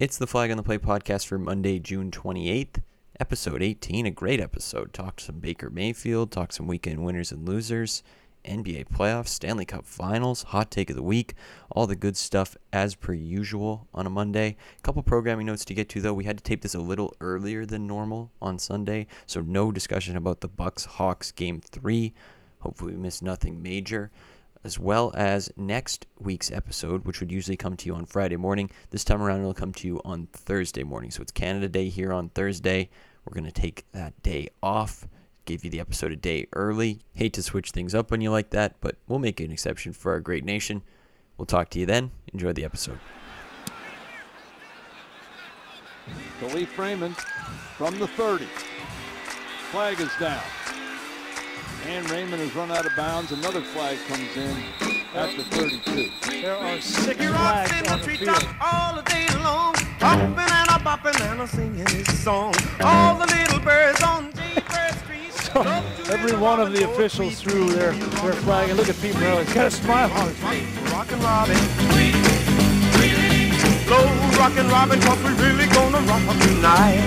It's the Flag on the Play podcast for Monday, June 28th, episode 18. A great episode. Talked some Baker Mayfield, talked some weekend winners and losers, NBA playoffs, Stanley Cup finals, hot take of the week, all the good stuff as per usual on a Monday. A couple programming notes to get to though. We had to tape this a little earlier than normal on Sunday, so no discussion about the Bucks Hawks game 3. Hopefully we missed nothing major as well as next week's episode, which would usually come to you on Friday morning. This time around, it'll come to you on Thursday morning. So it's Canada Day here on Thursday. We're going to take that day off, give you the episode a day early. Hate to switch things up when you like that, but we'll make an exception for our great nation. We'll talk to you then. Enjoy the episode. Khalif Freeman from the 30. Flag is down. And Raymond has run out of bounds. Another flag comes in at the 32. There are six He rocks in flags the on the field. all day long, hopping and a bopping and a singing his song. All the little birds on Jaybird Street. love Every one of the officials threw their, their flag. And look at Pete Morelli. He's got a smile on his face. Rockin' Robin. Slow rockin' Robin, cause we really gonna rock tonight.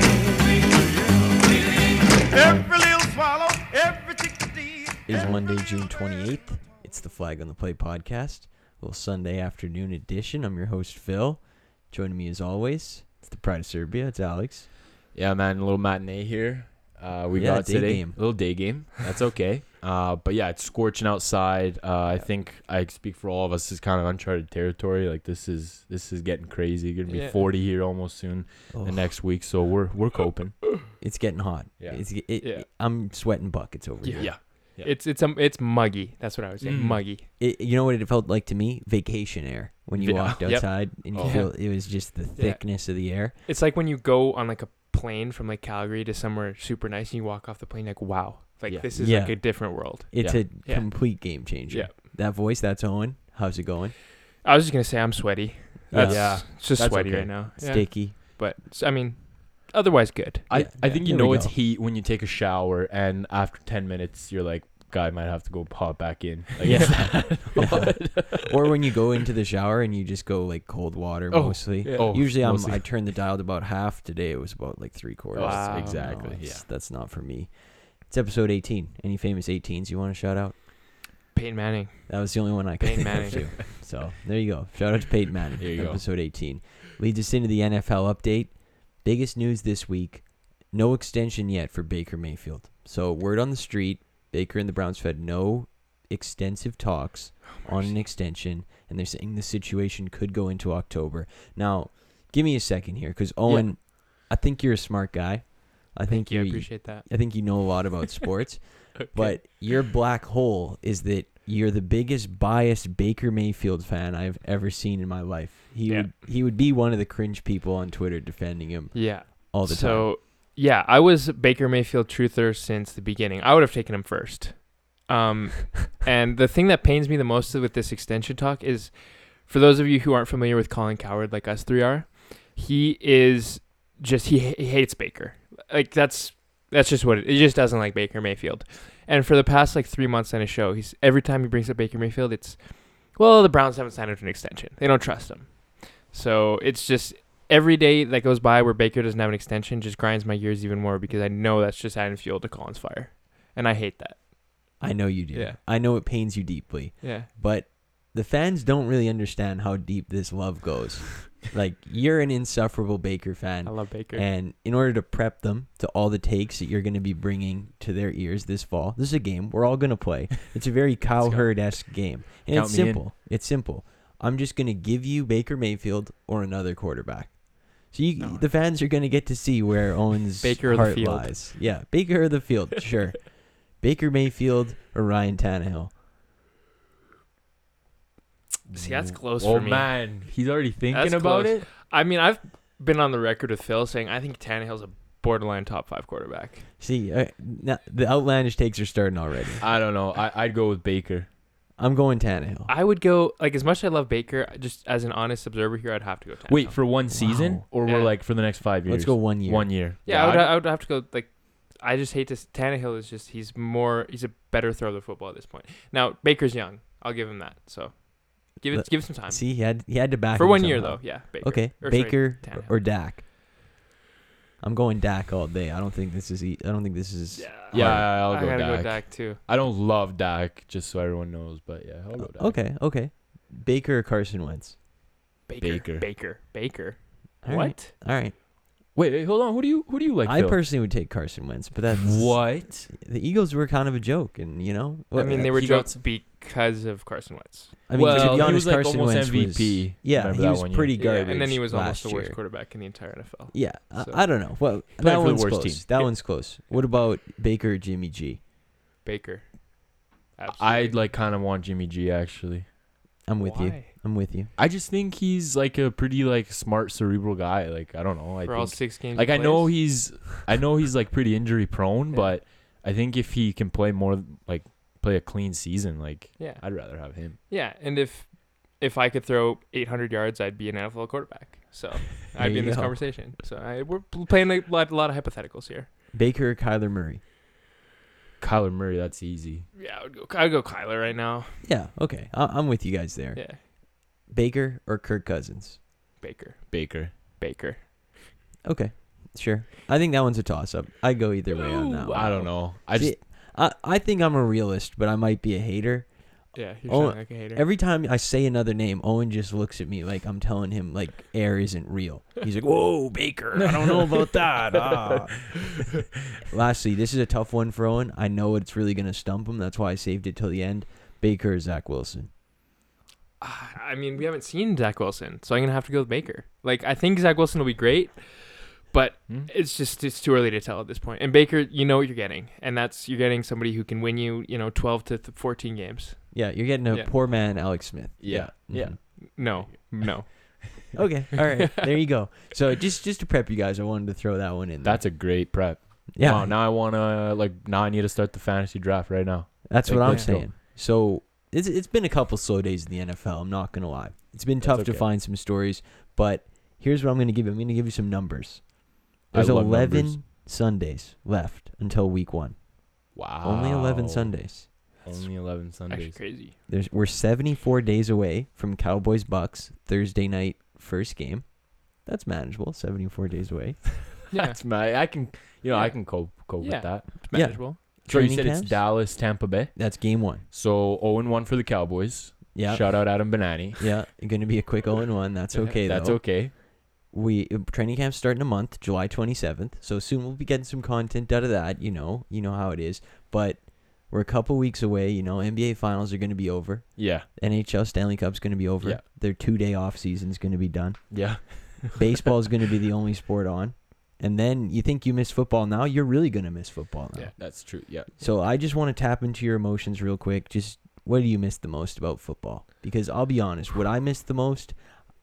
Every little swallow, every chickadee. It is Monday, June 28th. It's the Flag on the Play podcast, a little Sunday afternoon edition. I'm your host, Phil. Joining me as always, it's the Pride of Serbia. It's Aleks. Yeah, man, a little matinee here. Uh, we Yeah, got day today game. a little day game. That's okay. uh, but yeah, it's scorching outside. Uh, I think I speak for all of us. This is kind of uncharted territory. Like this is this is getting crazy. Gonna be Yeah. 40 here almost soon Oh, the next week. So we're we're coping. it's getting hot. Yeah. It's, it, Yeah. I'm sweating buckets over here. Yeah. Yeah. It's it's um it's muggy. That's what I was saying. Mm. Muggy. It, you know what it felt like to me? Vacation air. When you Yeah. walked Yep. outside and you Oh. feel it was just the thickness of the air. It's like when you go on like a plane from like Calgary to somewhere super nice and you walk off the plane like wow, like Yeah. this is Yeah. like a different world. It's Yeah. a Yeah. complete game changer. Yeah. That voice, that's Owen. How's it going? I was just gonna say I'm sweaty. That's, Yeah. It's just That's sweaty okay. right now. Yeah. Sticky. But I mean, otherwise good. I, Yeah. I Yeah. think you know it's go. heat when you take a shower and after 10 minutes you're like, guy might have to go pop back in. Like, Yeah. it's or when you go into the shower and you just go like cold water Oh, mostly. Yeah. Oh, Usually I'm mostly. I turn the dial to about half. Today it was about like three quarters. Wow. exactly, No, yeah. That's not for me. It's episode 18. Any famous 18s you want to shout out? Peyton Manning. That was the only one I could Peyton think Manning. of too. So there you go. Shout out to Peyton Manning. There you go. episode 18 leads us into the NFL update. Biggest news this week: no extension yet for Baker Mayfield. So word on the street: Baker and the Browns had no extensive talks oh, on an extension, and they're saying the situation could go into October. Now, give me a second here, because Owen, I think you're a smart guy. I think Thank you. I appreciate that. I think you know a lot about sports. Okay. But your black hole is that you're the biggest biased Baker Mayfield fan I've ever seen in my life. He Yeah. would he would be one of the cringe people on Twitter defending him yeah. all the time. so, yeah, I was Baker Mayfield truther since the beginning. I would have taken him first. Um, and the thing that pains me the most with this extension talk is, for those of you who aren't familiar with Colin Cowherd, like us three are, he is just he, he hates Baker. Like that's that's just what it, he just doesn't like Baker Mayfield. And for the past like three months on his show, he's every time he brings up Baker Mayfield, it's well the Browns haven't signed him to an extension. They don't trust him. So it's just every day that goes by where Baker doesn't have an extension just grinds my gears even more because I know that's just adding fuel to Colin's fire, and I hate that. I know you do. Yeah. I know it pains you deeply, Yeah. but the fans don't really understand how deep this love goes. like you're an insufferable Baker fan. I love Baker. And in order to prep them to all the takes that you're going to be bringing to their ears this fall, this is a game we're all going to play. It's a very cowherd esque game. And Count it's me in. simple. It's simple. I'm just going to give you Baker Mayfield or another quarterback. So you, No. the fans are going to get to see where Owen's Baker heart lies. Yeah, Baker of the field, sure. Baker Mayfield or Ryan Tannehill. See, that's close oh for me. man, he's already thinking That's about close. it. I mean, I've been on the record with Phil saying I think Tannehill's a borderline top five quarterback. See, uh, now, the outlandish takes are starting already. I don't know. I, I'd go with Baker. I'm going Tannehill. I would go like as much as I love Baker, just as an honest observer here, I'd have to go Tannehill. Wait for one season, Wow. or Yeah. we're like for the next five years. Let's go one year. One year. yeah, I would, I'd- I would have to go like. I just hate to. Tannehill is just he's more he's a better thrower of the football at this point. Now Baker's young, I'll give him that. So Give it Let- give it some time. See, he had he had to back For him one year though, yeah. Baker. Okay, Or, Baker Tannehill. or Dak. I'm going Dak all day. I don't think this is. E- I don't think this is. Yeah, Yeah. I'll I go gotta Dak. go Dak too. I don't love Dak, just so everyone knows, but yeah, I'll go Dak. Okay, okay. Baker or Carson Wentz. Baker. Baker. Baker. Baker. All what? right, All right. Wait, wait, hold on. Who do you who do you like? I Phil? personally would take Carson Wentz, but that's what? The Eagles were kind of a joke, and you know. I mean, they were he got jokes because of Carson Wentz. I mean, Well, to he be honest, was, like, Carson almost Wentz MVP. Was, yeah, Remember he was one year? pretty Yeah, garbage. and then he was almost the worst year. quarterback in the entire NFL. Yeah, So- I, I don't know. Well, that for the one's worst close. team. That Yeah. one's close. What about Baker or Jimmy G? Baker. I Absolutely. like kind of want Jimmy G actually. I'm with you. I'm with you. I just think he's like a pretty like smart cerebral guy. Like I don't know. I For all six games. like he I know he's I know he's like pretty injury prone, Yeah. but I think if he can play more like play a clean season, like Yeah. I'd rather have him. Yeah, and if if I could throw 800 yards, I'd be an NFL quarterback. So I'd be in this go. conversation. So I, we're playing a lot, a lot of hypotheticals here. Baker or Kyler Murray? Kyler Murray, that's easy. Yeah, I would go. I'd go Kyler right now. Yeah. Okay. I, I'm with you guys there. Yeah, Baker or Kirk Cousins? Baker, Baker. Baker. Okay. Sure. I think that one's a toss up. I go either way on that one. I don't know. I See, just I, I think I'm a realist, but I might be a hater. Yeah, you're Oh, sounding like a hater. Every time I say another name, Owen just looks at me like I'm telling him like air isn't real. He's like, "Whoa, Baker, I don't know about that." Ah. Lastly, this is a tough one for Owen. I know it's really gonna stump him. That's why I saved it till the end. Baker or Zach Wilson? Ah, I mean, we haven't seen Zach Wilson, so I'm gonna have to go with Baker. Like, I think Zach Wilson will be great, but Hmm? it's just it's too early to tell at this point. And Baker, you know what you're getting, and that's you're getting somebody who can win you, you know, 12 to 14 games. Yeah, you're getting a Yeah. poor man, Alex Smith. Yeah. Yeah. Mhm. No, no. Okay. All right. there you go. So just just to prep you guys, I wanted to throw that one in. there. That's a great prep. yeah. Wow, now I wanna like now I need to start the fantasy draft right now. That's Like, what I'm let's go. saying. So it's it's been a couple slow days in the NFL. I'm not gonna lie. It's been That's tough to find some stories, but here's what I'm gonna give you. I'm gonna give you some numbers. I There's 11 numbers. Sundays left until week one. Wow. Only 11 Sundays. Only 11 Actually, Sundays. crazy. There's we're 74 days away from Cowboys Bucks Thursday night first game. That's manageable. 74 days away. Yeah, That's my I can you know, Yeah. I can cope cope Yeah. with that. it's yeah. manageable. So you said camps? it's Dallas, Tampa Bay. That's game one. So 0 and 1 for the Cowboys. Yeah. Shout out Adam Banani. Yeah. Gonna be a quick 0 and 1. That's okay That's though. okay. We uh, training camp's starting a month, July 27th. So soon we'll be getting some content out of that. You know, you know how it is. But we're a couple weeks away. You know, NBA finals are going to be over. Yeah. NHL Stanley Cup's going to be over. Yeah. Their two day off season's going to be done. Yeah. Baseball is going to be the only sport on. And then you think you miss football now, you're really going to miss football now. Yeah, that's true. Yeah. So I just want to tap into your emotions real quick. Just what do you miss the most about football? Because I'll be honest, what I miss the most,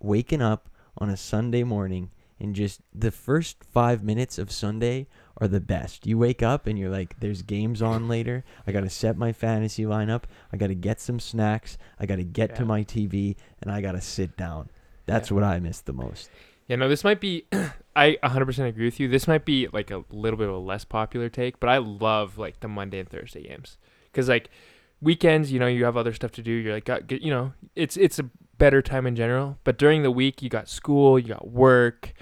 waking up on a Sunday morning and just the first five minutes of Sunday are the best. You wake up and you're like, there's games on later. I got to set my fantasy lineup. I got to get some snacks. I got to get to my TV and I got to sit down. That's Yeah. what I miss the most. Yeah, no, this might be. I 100% agree with you. This might be like a little bit of a less popular take, but I love like the Monday and Thursday games because like weekends, you know, you have other stuff to do. You're like, got, get, you know, it's it's a better time in general. But during the week, you got school, you got work,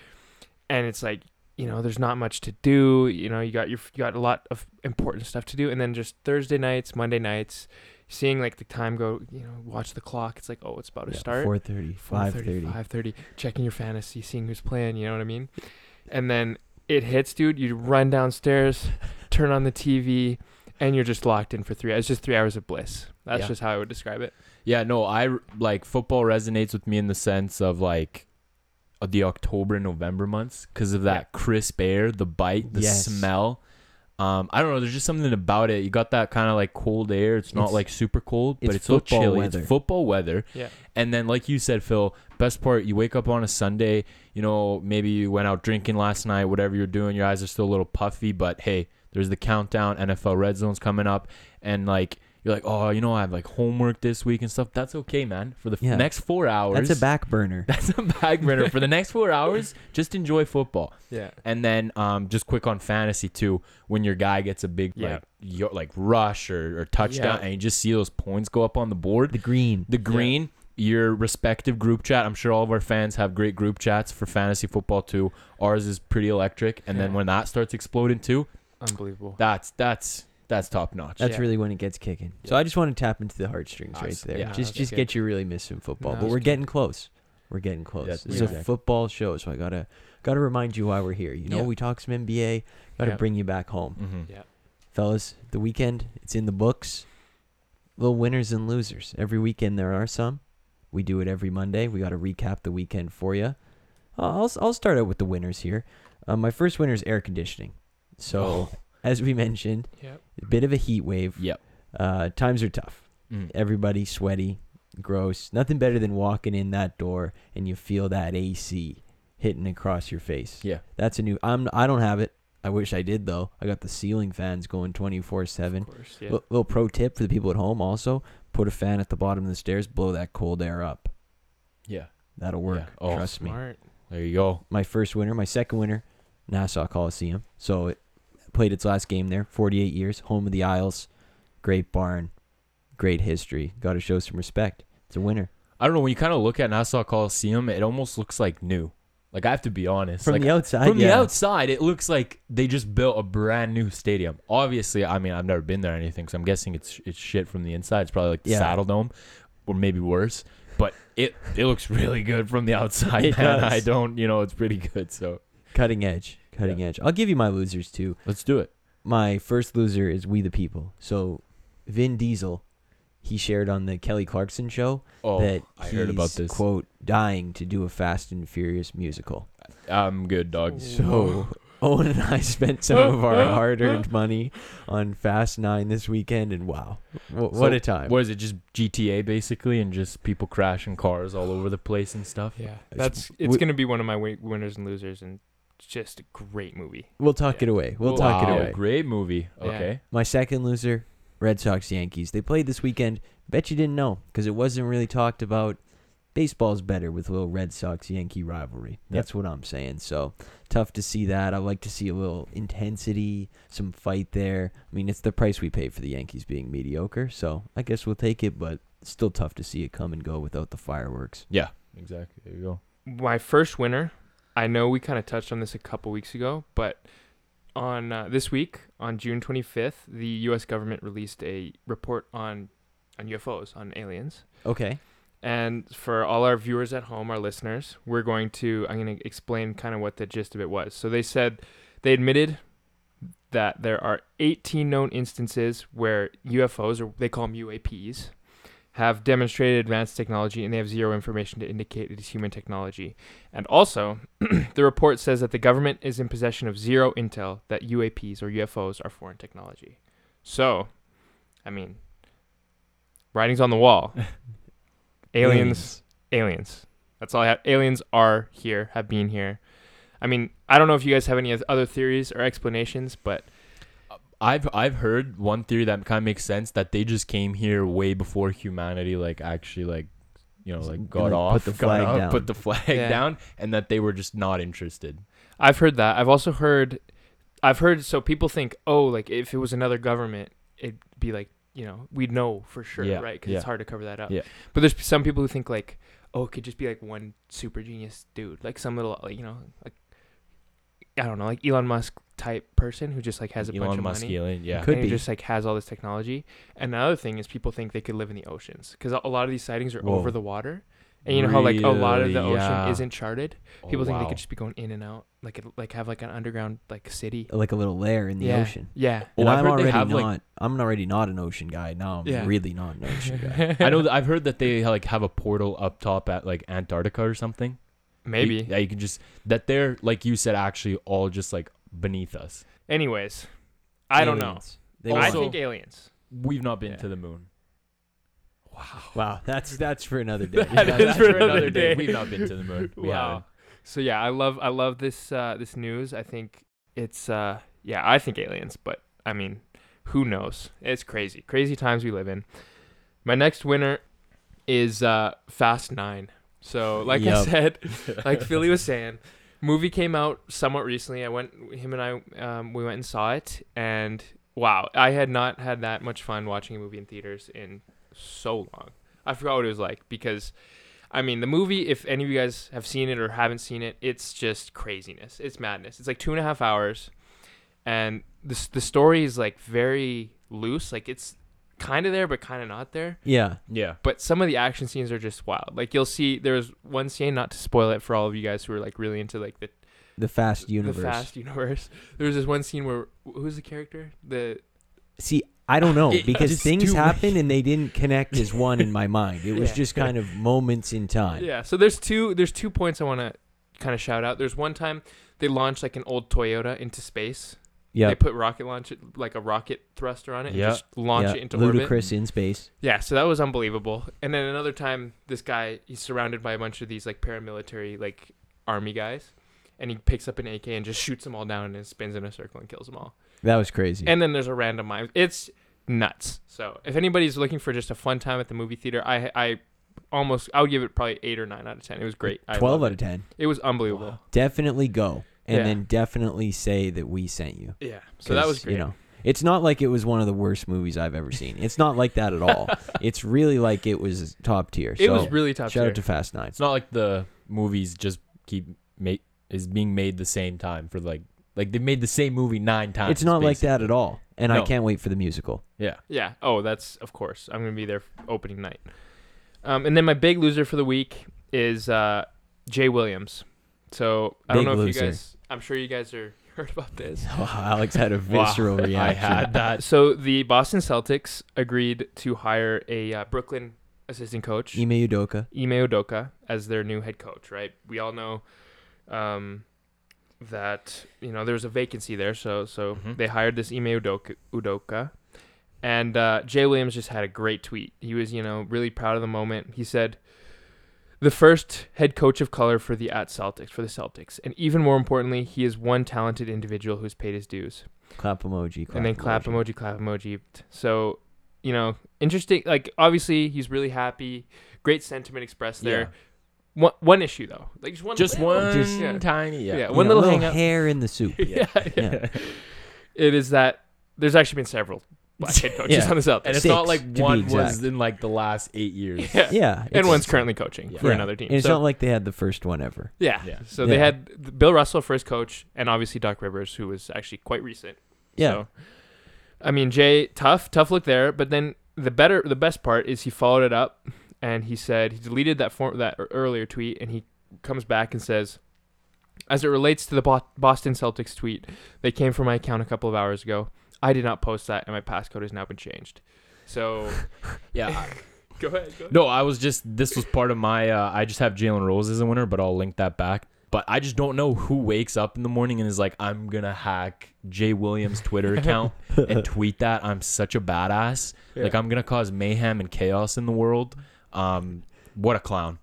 and it's like you know, there's not much to do. You know, you got your you got a lot of important stuff to do, and then just Thursday nights, Monday nights, seeing like the time go. You know, watch the clock. It's like, oh, it's about to start. 4.30, 5.30. 5:30, checking your fantasy, seeing who's playing, you know what I mean? And then it hits, dude, you run downstairs, turn on the TV, and you're just locked in for 3 hours. It's just 3 hours of bliss. That's Yeah. just how I would describe it. Yeah, no, I like football resonates with me in the sense of like uh, the October and November months because of that crisp air, the bite, the Yes. smell. Um, I don't know. There's just something about it. You got that kind of like cold air. It's not It's- like super cold, but it's it's, so chilly. weather. It's football weather. Yeah. And then, like you said, Phil, best part, you wake up on a Sunday. You know, maybe you went out drinking last night. Whatever you're doing, your eyes are still a little puffy. But hey, there's the countdown. NFL Red Zone's coming up, and like you're like, oh, you know, I have like homework this week and stuff. That's okay, man. For the f- Yeah. next four hours, That's a back burner. That's a back burner. For the next four hours, just enjoy football. Yeah. And then um, just quick on fantasy too. When your guy gets a big Yeah. like yo- like rush or, or touchdown, Yeah. and you just see those points go up on the board, The green. the green, your respective group chat. I'm sure all of our fans have great group chats for fantasy football too. Ours is pretty electric, and then Yeah. when that starts exploding too, Unbelievable. that's that's that's top notch. That's Yeah. really when it gets kicking. So I just want to tap into the heartstrings right Nice. there. Yeah, just that's just good. get you really missing football. No, but that's we're good. getting close. We're getting close. Yeah, this is exactly. a football show, so I gotta gotta remind you why we're here. You know, Yeah. we talk some NBA. Gotta Yeah. bring you back home, hmm Yeah. fellas. The weekend, it's in the books. Little winners and losers. Every weekend there are some. We do it every Monday. We got to recap the weekend for you. I'll I'll start out with the winners here. Uh, my first winner is air conditioning. So Oh. as we mentioned, Yep. a bit of a heat wave. Yep. Uh, times are tough. Mm. Everybody sweaty, gross. Nothing better than walking in that door and you feel that AC hitting across your face. Yeah. That's a new. I'm. I don't have it. I wish I did though. I got the ceiling fans going 24 seven. Of course. Yeah. L- little pro tip for the people at home also: put a fan at the bottom of the stairs, blow that cold air up. Yeah. That'll work. Yeah. Oh, Trust me. Smart. There you go. My first winner, my second winner, Nassau Coliseum. So it played its last game there. 48 years, home of the Isles, great barn, great history. Got to show some respect. It's a winner. I don't know when you kind of look at Nassau Coliseum, it almost looks like new. Like I have to be honest. From like, the outside, from the outside, it looks like they just built a brand new stadium. Obviously, I mean, I've never been there or anything, so I'm guessing it's it's shit from the inside. It's probably like the Yeah. Saddledome, or maybe worse. But it it looks really good from the outside. Man. does. I don't, you know, it's pretty good. So Cutting edge. Cutting edge. I'll give you my losers too. let's do it. My first loser is We the People. So Vin Diesel, he shared on the Kelly Clarkson show Oh, that I he's, heard about this. quote, dying to do a Fast and Furious musical. I'm good, dog. So Owen and I spent some of our hard-earned money on Fast Nine this weekend, and wow, wh- what a time! What is it? Just GTA basically, and just people crashing cars all over the place and stuff. Yeah. That's. It's we- gonna be one of my wi- winners and losers, and it's just a great movie. we'll talk yeah. it away. We'll Wow. talk it away. Oh, great movie. Yeah. Okay. My second loser, Red Sox Yankees. They played this weekend. Bet you didn't know because it wasn't really talked about. Baseball's better with a little Red Sox Yankee rivalry. That's what I'm saying. So tough to see that. I like to see a little intensity, some fight there. I mean, it's the price we pay for the Yankees being mediocre. So I guess we'll take it, but still tough to see it come and go without the fireworks. Yeah. Exactly. There you go. my first winner. I know we kind of touched on this a couple weeks ago, but on uh, this week, on June 25th, the U.S. government released a report on on UFOs, on aliens. Okay. And for all our viewers at home, our listeners, we're going to I'm going to explain kind of what the gist of it was. So they said they admitted that there are 18 known instances where UFOs or they call them UAPs have demonstrated advanced technology and they have zero information to indicate it is human technology. And also, the report says that the government is in possession of zero intel that UAPs or UFOs are foreign technology. So, I mean, writing's on the wall. aliens, aliens. That's all I have. Aliens are here, have been here. I mean, I don't know if you guys have any other theories or explanations, but I've I've heard one theory that kind of makes sense that they just came here way before humanity like actually like you know Just like like got put off the got flag up, down. put the flag Yeah. down and that they were just not interested. I've heard that. I've also heard, I've heard. So people think, oh, like if it was another government, it'd be like, you know, we'd know for sure, Yeah, right? Because yeah. it's hard to cover that up. Yeah. But there's some people who think like, oh, it could just be like one super genius dude, like some little, like you know, like I don't know, like Elon Musk type person who just like has a bunch of Musk money. alien, yeah. Could be. just like has all this technology. And another thing is people think they could live in the oceans because a lot of these sightings are Whoa. over the water. And you know how like a lot of the ocean Yeah. isn't charted. Oh, People think they could just be going in and out, like like have like an underground like city. Like a little lair in the yeah. ocean. Yeah. Oh, And I've I'm already have, not. like- I'm already not an ocean guy. Now I'm Yeah. really not an ocean guy. I know that I've heard that they like have a portal up top at like Antarctica or something. Maybe. You- yeah, you can just that they're like you said actually all just like beneath us. Anyways, I don't know. Aliens. They I think aliens. We've not been Yeah. to the moon. Wow, Wow. that's that's for another day. That Yeah, is that's for another day. We've not been to the moon. We wow. haven't. So yeah, I love I love this uh, this news. I think it's uh yeah, I think aliens, but I mean, who knows? It's crazy. Crazy times we live in. My next winner is uh Fast 9. So, like I said, like Philly was saying, movie came out somewhat recently. I went him and I um we went and saw it and wow, I had not had that much fun watching a movie in theaters in so long. I forgot what it was like because, I mean, the movie. If any of you guys have seen it or haven't seen it, it's just craziness. It's madness. It's like two and a half hours, and the the story is like very loose. Like it's kind of there, but kind of not there. Yeah. Yeah. But some of the action scenes are just wild. Like you'll see, there's one scene. Not to spoil it for all of you guys who are like really into like the The Fast universe. the fast universe. There was this one scene where who's the character? The See, I don't know because things happen and they didn't connect as one in my mind. It was Yeah. just kind of moments in time. Yeah. So there's two there's two points I want to kind of shout out. There's one time they launched like an old Toyota into space. They put rocket launch it like a rocket thruster on it Yeah. and just launch yeah. it into orbit. Ludicrous in space. Yeah, so that was unbelievable. And then another time this guy he's surrounded by a bunch of these like paramilitary like army guys and he picks up an AK and just shoots them all down and spins in a circle and kills them all. That was crazy. And then there's a random mine. It's nuts. So if anybody's looking for just a fun time at the movie theater, I I almost I would give it probably eight or nine out of ten. It was great. Twelve out of ten. it. It was unbelievable. Definitely go, and Yeah. then definitely say that we sent you. Yeah. So that was great. You know, it's not like it was one of the worst movies I've ever seen. It's not like that at all. it's really like it was top tier. it so was really tough. shout out to Fast Nine. It's not like the movies just keep made is being made the same time for like like they made the same movie nine times. It's not like that at all, and I can't wait for the musical. Yeah. Yeah. Oh, that's of course. I'm gonna be there opening night. Um, and then my big loser for the week is uh, Jay Williams. So I don't know if loser. you guys. I'm sure you guys are heard about this. Wow, Aleks had a visceral Wow. I reaction. had that. So the Boston Celtics agreed to hire a uh, Brooklyn assistant coach, Ime Udoka. Ime Udoka, as their new head coach. Right? We all know um, that you know there was a vacancy there, so so Mhm. they hired this Ime Udoka, Udoka. And uh, Jay Williams just had a great tweet. He was, you know, really proud of the moment. He said, "The first head coach of color for the at Celtics for the Celtics, and even more importantly, he is one talented individual who's paid his dues." Clap emoji. Clap and then clap emoji, clap emoji. So, you know, interesting. Like, obviously, he's really happy. Great sentiment expressed there. One, one issue though, like just one. Just little- one Just- yeah. tiny yeah. Yeah, one know, little little hair in the soup. yeah, yeah. Yeah. It is that there's actually been several black head coaches Yeah. on the Celtics. And it's Six, not like to be one was exact. in like the last eight years. yeah. Yeah, and it's- one's currently coaching Yeah. for yeah. another team. And it's so, not like they had the first one ever. yeah. Yeah. So they Yeah. had Bill Russell first coach, and obviously Doc Rivers, who was actually quite recent. Yeah. So, I mean, Jay, tough, tough look there. But then the better, the best part is he followed it up, and he said he deleted that form, that ear- earlier tweet, and he comes back and says, as it relates to the Bo- Boston Celtics tweet, they came from my account a couple of hours ago. I did not post that, and my passcode has now been changed. So Yeah. Go ahead. Go ahead. No, I was just this was part of my. Uh, I just have Jalen Rose as a winner, but I'll link that back. But I just don't know who wakes up in the morning and is like, I'm gonna hack Jay Williams' Twitter account and tweet that. I'm such a badass. Like I'm gonna cause mayhem and chaos in the world. Um, what a clown.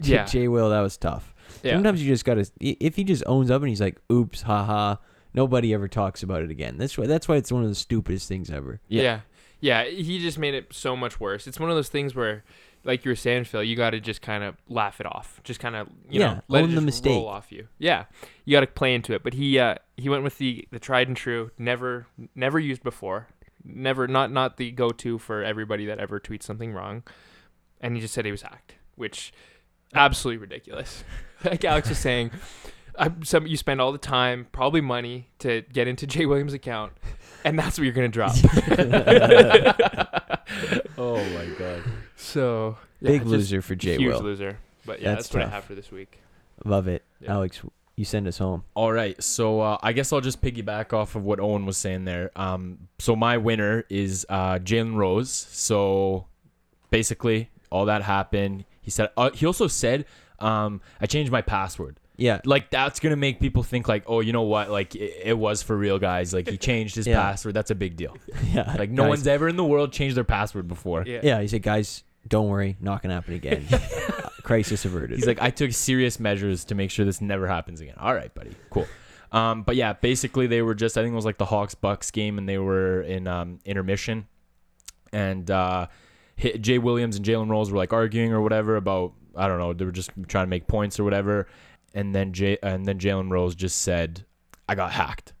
Yeah. Jay Will, that was tough. Yeah. Sometimes you just gotta. If he just owns up and he's like, "Oops, haha," nobody ever talks about it again. That's why. That's why it's one of the stupidest things ever. Yeah. yeah. He just made it so much worse. It's one of those things where, like you were saying, Phil, you got to just kind of laugh it off. Just kind of, you Yeah, know, let own it the mistake. roll off you. Yeah. You got to play into it. But he, uh, he went with the the tried and true, never, never used before, never, not, not the go to for everybody that ever tweets something wrong, and he just said he was hacked, which absolutely ridiculous. like Aleks was saying. I, some you spend all the time, probably money, to get into Jay Williams' account, and that's what you're gonna drop. Oh my god. So yeah, Big loser for Jay huge Will. loser. But yeah, That's that's, what I tough. have for this week. Love it, Yeah. Aleks. You send us home. All right, so uh, I guess I'll just piggyback off of what Owen was saying there. Um, so my winner is uh, Jalen Rose. So basically, all that happened. He said. Uh, he also said, um, "I changed my password." Yeah, Like that's gonna make people think like, oh, you know what? Like it, it was for real, guys. Like he changed his Yeah. password. That's a big deal. yeah. Like no guys- one's ever in the world changed their password before. Yeah. Yeah, he said, "Guys, don't worry, not gonna happen again. Uh, Crisis averted." He's like, I took serious measures to make sure this never happens again. All right, buddy. Cool. Um, but yeah, basically they were just I think it was like the Hawks Bucks game and they were in um, intermission, and uh, Hi- Jay Williams and Jalen Rose were like arguing or whatever about I don't know they were just trying to make points or whatever, and then Jay and then Jalen Rose just said, I got hacked.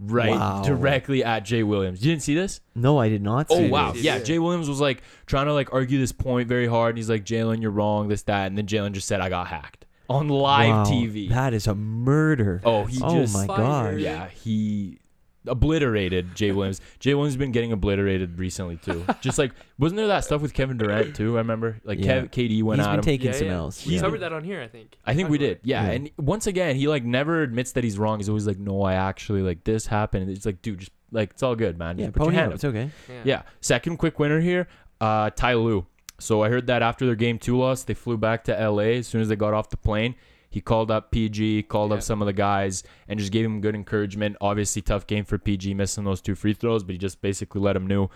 right Wow. directly at Jay Williams. You didn't see this? No, I did not. Oh wow, this. yeah. Yeah. Jay Williams was like trying to like argue this point very hard, and he's like, "Jalen, you're wrong, this that," and then Jalen just said, "I got hacked on live Wow, TV." That is a murder. oh, he oh just my god. yeah, he obliterated Jay Williams. Jay Williams has been getting obliterated recently too. Just like wasn't there that stuff with Kevin Durant too? I remember like Yeah. Kev, KD went He's at been him. taking Yeah, some yeah. L's. We yeah. covered that on here, I think. I think we did. Yeah. Yeah. And once again, he like never admits that he's wrong. He's always like, "No, I actually like this happened." It's like, dude, just like it's all good, man. Yeah, Just put your hand up. up. It's okay. it. Yeah. Second quick winner here, uh, Ty Lue. So I heard that after their game two loss, they flew back to LA as soon as they got off the plane. He called up PG, called Yeah. up some of the guys, and just gave him good encouragement. Obviously, tough game for PG, missing those two free throws, but he just basically let him know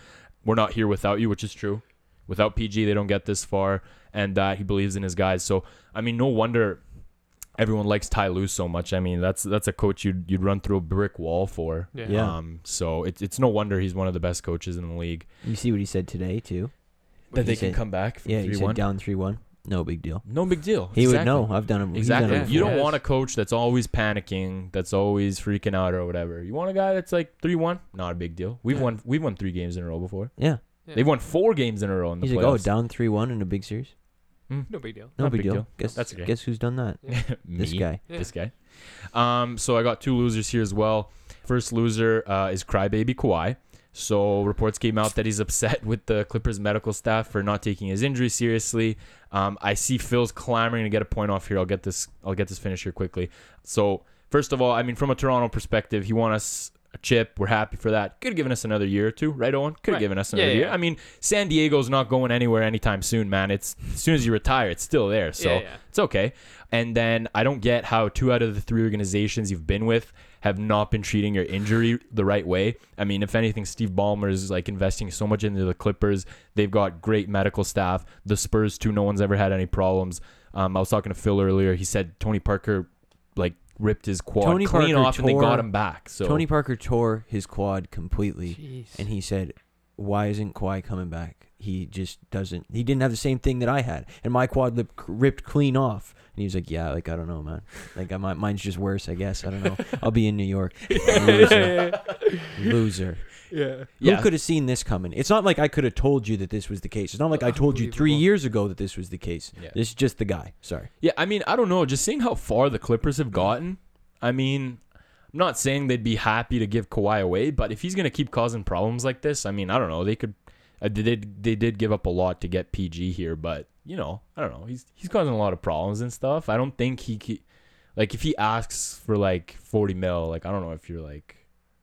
we're not here without you, which is true. Without PG, they don't get this far, and that he believes in his guys. So, I mean, no wonder everyone likes Ty Lue so much. I mean, that's that's a coach you'd you'd run through a brick wall for. Yeah. Yeah. Um, so it's it's no wonder he's one of the best coaches in the league. You see what he said today too. That he they can come back from Yeah, he three said one. down three one. No big deal. No big deal. He Exactly. would know. I've done it. he's done Exactly. it Yeah. You before. don't Yes. want a coach that's always panicking, that's always freaking out or whatever. You want a guy that's like three one. Not a big deal. We've Yeah. won. We've won three games in a row before. Yeah. Yeah. They've won four games in a row in the He's like, oh, playoffs. down three one in a big series. No big deal. No Not big big deal. deal. Guess That's okay. guess who's done that? This guy. Yeah. This guy. Um, so I got two losers here as well. First loser uh, is Crybaby Kawhi. So reports came out that he's upset with the Clippers medical staff for not taking his injury seriously. Um, I see Phil's clamoring to get a point off here. I'll get this. I'll get this finished here quickly. So first of all, I mean, from a Toronto perspective, he won us a chip. We're happy for that. Could have given us another year or two, right, Owen? Could have Right. given us Yeah, another yeah, year. I mean, San Diego's not going anywhere anytime soon, man. It's as soon as you retire, it's still there. So yeah, yeah. it's okay. And then I don't get how two out of the three organizations you've been with have not been treating your injury the right way. I mean, if anything, Steve Ballmer is like investing so much into the Clippers. They've got great medical staff. The Spurs too. No one's ever had any problems. Um, I was talking to Phil earlier. He said Tony Parker like ripped his quad Tony clean Parker off and they got him back. So Tony Parker tore his quad completely, Jeez. and he said, "Why isn't Kawhi coming back? He just doesn't. He didn't have the same thing that I had, and my quad lip ripped clean off." And he was like, "Yeah, like I don't know, man. Like I might, mine's just worse, I guess. I don't know. I'll be in New York. Loser, loser. yeah. Yeah. Who could have seen this coming? It's not like I could have told you that this was the case. It's not like I told you three years ago that this was the case. Yeah. This is just the guy. Sorry. Yeah, I mean, I don't know. Just seeing how far the Clippers have gotten, I mean, I'm not saying they'd be happy to give Kawhi away, but if he's gonna keep causing problems like this, I mean, I don't know. They could, uh, they did, they did give up a lot to get PG here, but you know, I don't know. He's he's causing a lot of problems and stuff. I don't think he, ke- like, if he asks for like 40 mil, like, I don't know if you're like,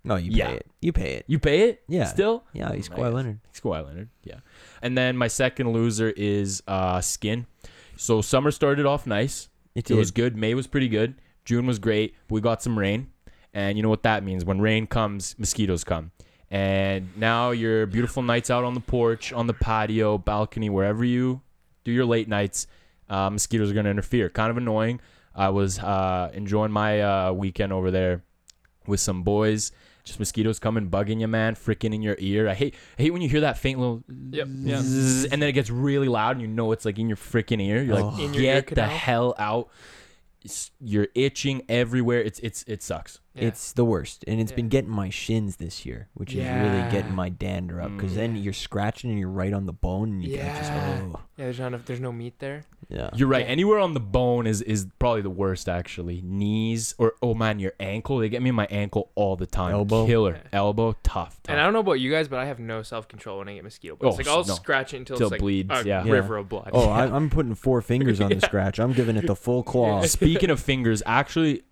No, you pay Yeah. it. You pay it. you pay it, Yeah. still. Yeah, he's I Kawhi. Leonard. He's Kawhi Leonard, yeah. And then my second loser is uh Skin. So summer started off nice. It, It was good. May was pretty good. June was great. We got some rain. And you know what that means. When rain comes, mosquitoes come. And now your beautiful nights out on the porch, on the patio, balcony, wherever you do your late nights, uh, mosquitoes are going to interfere. Kind of annoying. I was uh, enjoying my uh, weekend over there with some boys. Just mosquitoes coming, bugging you, man, freaking in your ear. I hate, I hate when you hear that faint little, Yep, yeah. zzz, and then it gets really loud, and you know it's like in your freaking ear. You're Oh. like, ear get the hell out! It's- you're itching everywhere. It's it's it sucks. Yeah. It's the worst, and it's Yeah. been getting my shins this year, which is really getting my dander up. Because then Mm. you're scratching and you're right on the bone, and you can't just Yeah. oh yeah. There's not enough. There's no meat there. yeah. You're right. Yeah. Anywhere on the bone is is probably the worst actually. Knees or oh man, your ankle. They get me in my ankle all the time. Elbow? Killer. Yeah. Elbow. Tough. tough. And I don't know about you guys, but I have no self control when I get mosquito bites. Oh, like I'll no. scratch it until Till it's like bleeds, a yeah. Yeah. river of blood. Oh, I, I'm putting four fingers on the scratch. I'm giving it the full claw. Speaking of fingers, actually,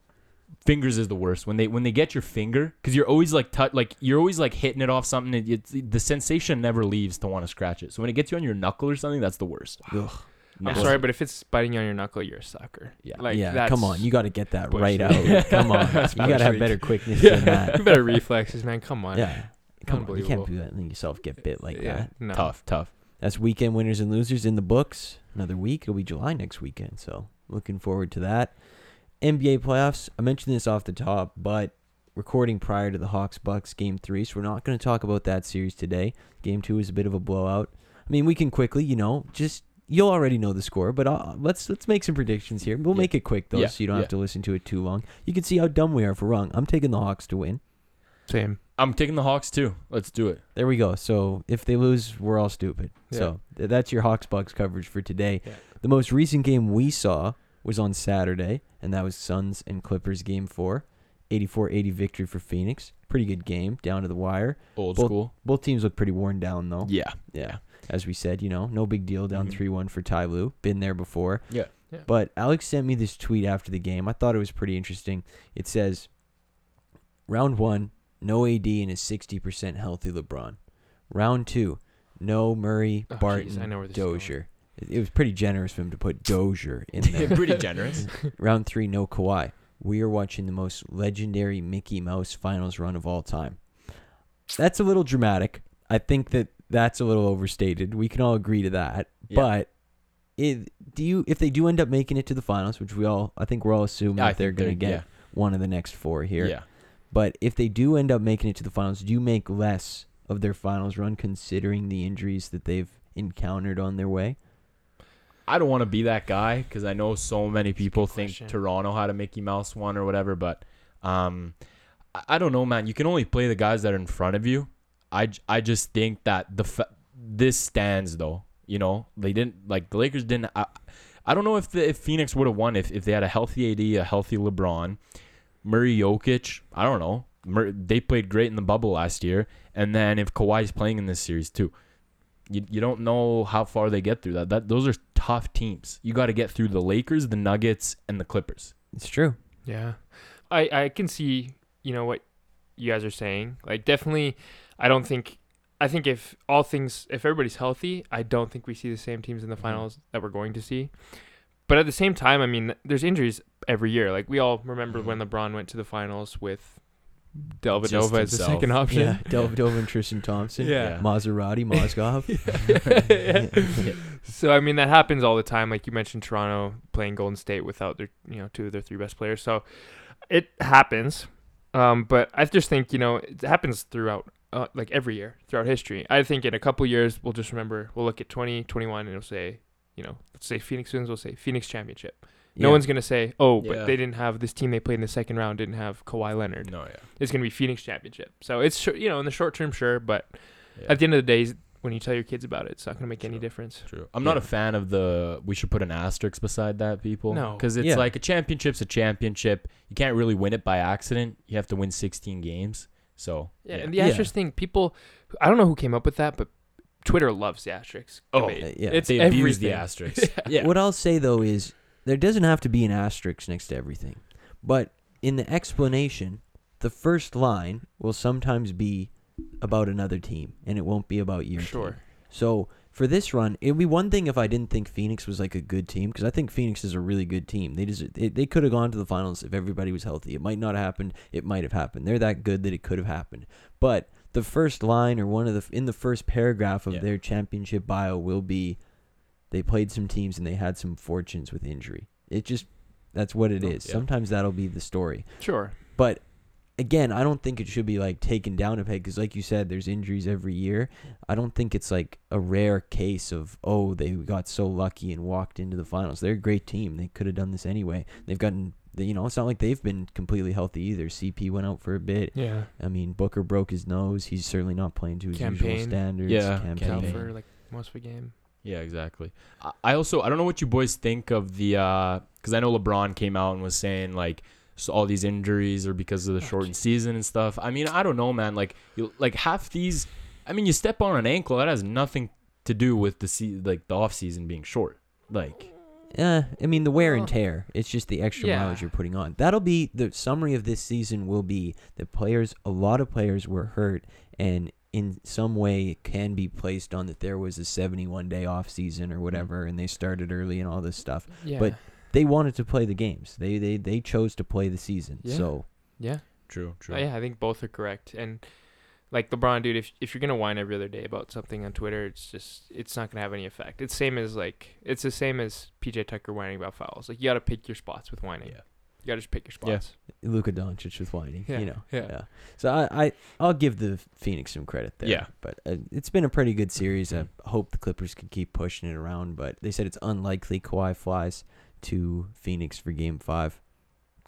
fingers is the worst when they when they get your finger because you're always like tou- like you're always like hitting it off something. It, it's, the sensation never leaves to want to scratch it. So when it gets you on your knuckle or something, that's the worst. Ugh. I'm Nasty. sorry, but if it's biting you on your knuckle, you're a sucker. Yeah. Like yeah, that's come on, you got to get that right bullshit. out. Come on, you got to have better quickness than that. better reflexes, man. Come on. Yeah, come on, you can't do that and let yourself get bit like yeah. that. No. Tough, tough. That's weekend winners and losers in the books. Another week. It'll be July next weekend. So looking forward to that. NBA playoffs. I mentioned this off the top, but recording prior to the Hawks Bucks game three, so we're not going to talk about that series today. Game two is a bit of a blowout. I mean, we can quickly, you know, just you'll already know the score, but uh, let's let's make some predictions here. We'll Yeah. make it quick though, Yeah, so you don't yeah. have to listen to it too long. You can see how dumb we are if we're wrong. I'm taking the Hawks to win. Same. I'm taking the Hawks too. Let's do it. There we go. So if they lose, we're all stupid. Yeah. So th- that's your Hawks Bucks coverage for today. Yeah. The most recent game we saw was on Saturday, and that was Suns and Clippers game four. 84-80 victory for Phoenix. Pretty good game, down to the wire. Old Both- school. Both teams look pretty worn down though. Yeah. Yeah. As we said, you know, no big deal down Mhm. 3-1 for Ty Lue. Been there before. Yeah. Yeah. But Aleks sent me this tweet after the game. I thought it was pretty interesting. It says, Round one, no AD and a 60% healthy LeBron. Round two, no Murray, Oh, jeez, Barton, I know where this is. Dozier. It, was pretty generous for him to put Dozier in there. Pretty generous. Round three, no Kawhi. We are watching the most legendary Mickey Mouse finals run of all time. That's a little dramatic. I think that that's a little overstated. We can all agree to that. Yeah. But it, do you if they do end up making it to the finals, which we all I think we're all assuming I that they're going to get one of the next four here. Yeah. But if they do end up making it to the finals, do you make less of their finals run considering the injuries that they've encountered on their way? I don't want to be that guy because I know so many people think question. Toronto had a Mickey Mouse one or whatever, but um, I, I don't know, man. You can only play the guys that are in front of you. I, I just think that the fa- this stands though. You know, they didn't like the Lakers didn't. I, I don't know if the if Phoenix would have won if if they had a healthy AD, a healthy LeBron, Murray, Jokic. I don't know. Mur- they played great in the bubble last year, and then if Kawhi's playing in this series too you, you don't know how far they get through that. That those are tough teams. You got to get through the Lakers, the Nuggets, and the Clippers. It's true. Yeah. I I can see, you know, what you guys are saying. Like definitely I don't think I think if all things if everybody's healthy, I don't think we see the same teams in the Mhm. finals that we're going to see. But at the same time, I mean, there's injuries every year. Like we all remember when LeBron went to the finals with Dellavedova Just as the himself. second option. Yeah, Dellavedova and Tristan Thompson. Yeah. Maserati, Mozgov. So I mean that happens all the time. Like you mentioned, Toronto playing Golden State without their you know two of their three best players. So it happens. Um, but I just think you know it happens throughout uh, like every year throughout history. I think in a couple years we'll just remember we'll look at 2021 and it'll say you know let's say Phoenix wins. We'll say Phoenix championship. No Yeah. one's gonna say oh but Yeah. they didn't have this team they played in the second round didn't have Kawhi Leonard. No, yeah. It's gonna be Phoenix championship. So it's shor- you know in the short term sure, but yeah. at the end of the day when you tell your kids about it, it's not gonna make any True. difference. True. I'm not a Yeah. fan of the. We should put an asterisk beside that, people. No. because it's Yeah. like a championship's a championship. You can't really win it by accident. You have to win 16 games. So Yeah, yeah. and the Yeah. asterisk thing, people, I don't know who came up with that, but Twitter loves the asterisk. Oh, debate. Yeah. it's they abuse the everything. asterisk. yeah. What I'll say though is there doesn't have to be an asterisk next to everything, but in the explanation, the first line will sometimes be about another team, and it won't be about your team. Sure. So for this run, it'd be one thing if I didn't think Phoenix was like a good team because I think Phoenix is a really good team. They just they, they could have gone to the finals if everybody was healthy. It might not have happened. It might have happened. They're that good that it could have happened. But the first line or one of the in the first paragraph of Yeah. their championship bio will be they played some teams and they had some fortunes with injury. It just that's what it Oh, is. yeah. Sometimes that'll be the story. Sure. But again, I don't think it should be like taken down a peg because, like you said, there's injuries every year. I don't think it's like a rare case of oh they got so lucky and walked into the finals. They're a great team. They could have done this anyway. They've gotten you know it's not like they've been completely healthy either. CP went out for a bit. Yeah. I mean Booker broke his nose. He's certainly not playing to his usual standards. Yeah, Cam Payne. Campaign. for like most of the game. Yeah, exactly. I- I also I don't know what you boys think of the uh, because I know LeBron came out and was saying like so all these injuries are because of the shortened geez. season and stuff. I mean I don't know, man. Like you like half these. I mean you step on an ankle that has nothing to do with the se- like the off season being short. Like Yeah, I mean the wear and tear. It's just the extra yeah. mileage you're putting on. That'll be the summary of this season. Will be the players. A lot of players were hurt, and in some way it can be placed on that there was a 71 day off season or whatever, and they started early and all this stuff. Yeah. But they wanted to play the games. They they they chose to play the season. Yeah. So yeah. true, true. Uh, yeah, I think both are correct. And like LeBron, dude, if if you're gonna whine every other day about something on Twitter, it's just it's not gonna have any effect. It's same as like it's the same as PJ Tucker whining about fouls. Like you gotta pick your spots with whining. Yeah. You gotta just pick your Yeah. spots. Luka Doncic with whining. Yeah, You know. yeah. So I, I I'll give the Phoenix some credit there. Yeah. But uh, it's been a pretty good series. I hope the Clippers can keep pushing it around. But they said it's unlikely Kawhi flies to Phoenix for Game Five.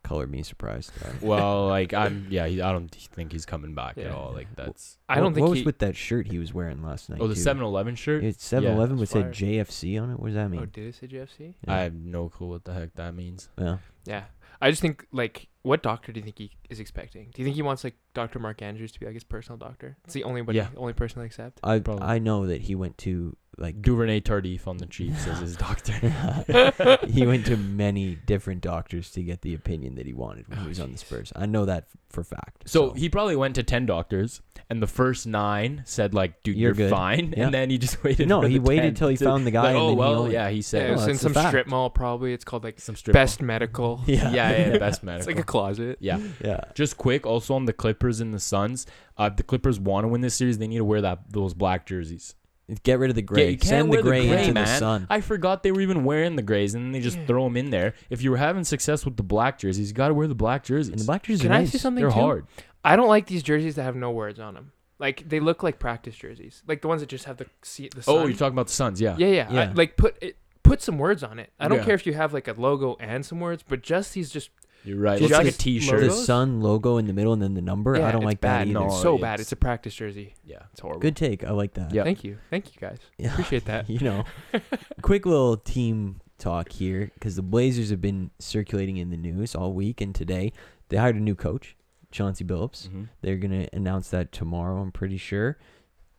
color me surprised. Well, like I'm, yeah, I don't think he's coming back at all. Like that's. I don't think what was he. with that shirt he was wearing last night. Oh, the too? 7-Eleven shirt. It's 7-Eleven, Yeah, but said it's JFC on it. What does that mean? oh, did it say JFC? Yeah. I have no clue what the heck that means. yeah. Yeah. I just think like, what doctor do you think he is expecting? Do you think he wants like Dr. Mark Andrews to be like his personal doctor? It's the only one, Yeah. only person I accept. I Probably. I know that he went to like Duvernay Tardif on the Chiefs as his doctor. he went to many different doctors to get the opinion that he wanted when he Oh, was on the. Spurs. I know that f- for fact. So he probably went to ten doctors, and the first nine said like, "Dude, You're you're, good." fine," Yeah. and then he just waited. No, for he the waited 10 till he to- found the guy Like, and oh then he well, only- yeah, he Yeah, said it Oh, was in some strip mall probably. It's called like some strip Best Medical. yeah, Yeah, yeah, best medical. It's like a closet. yeah. yeah. Just quick, also on the Clippers and the Suns. Uh, if the Clippers want to win this series, they need to wear that those black jerseys. Get rid of the Yeah, gray. you can't Send the wear gray, into man. the sun. I forgot they were even wearing the grays, and then they just Yeah. throw them in there. If you were having success with the black jerseys, you got to wear the black jerseys. And the black jerseys Can are I nice. say something They're too? hard. I don't like these jerseys that have no words on them. Like they look like practice jerseys, like the ones that just have the see the sun. Oh, you're talking about the Suns, yeah. yeah, yeah. I- Yeah. like put it, put some words on it. I don't Yeah. care if you have like a logo and some words, but just these just You're right. Just Looks like a just T-shirt. the logos? sun logo in the middle and then the number. yeah, I don't it's like bad. that either. No, It's so it's- bad. It's a practice jersey. Yeah. It's horrible. Good take. I like that. Yeah. Thank you, thank you guys. Yeah. Appreciate that. you know, quick little team talk here because the Blazers have been circulating in the news all week and today. They hired a new coach, Chauncey Billups. Mhm. They're gonna announce that tomorrow. I'm pretty sure.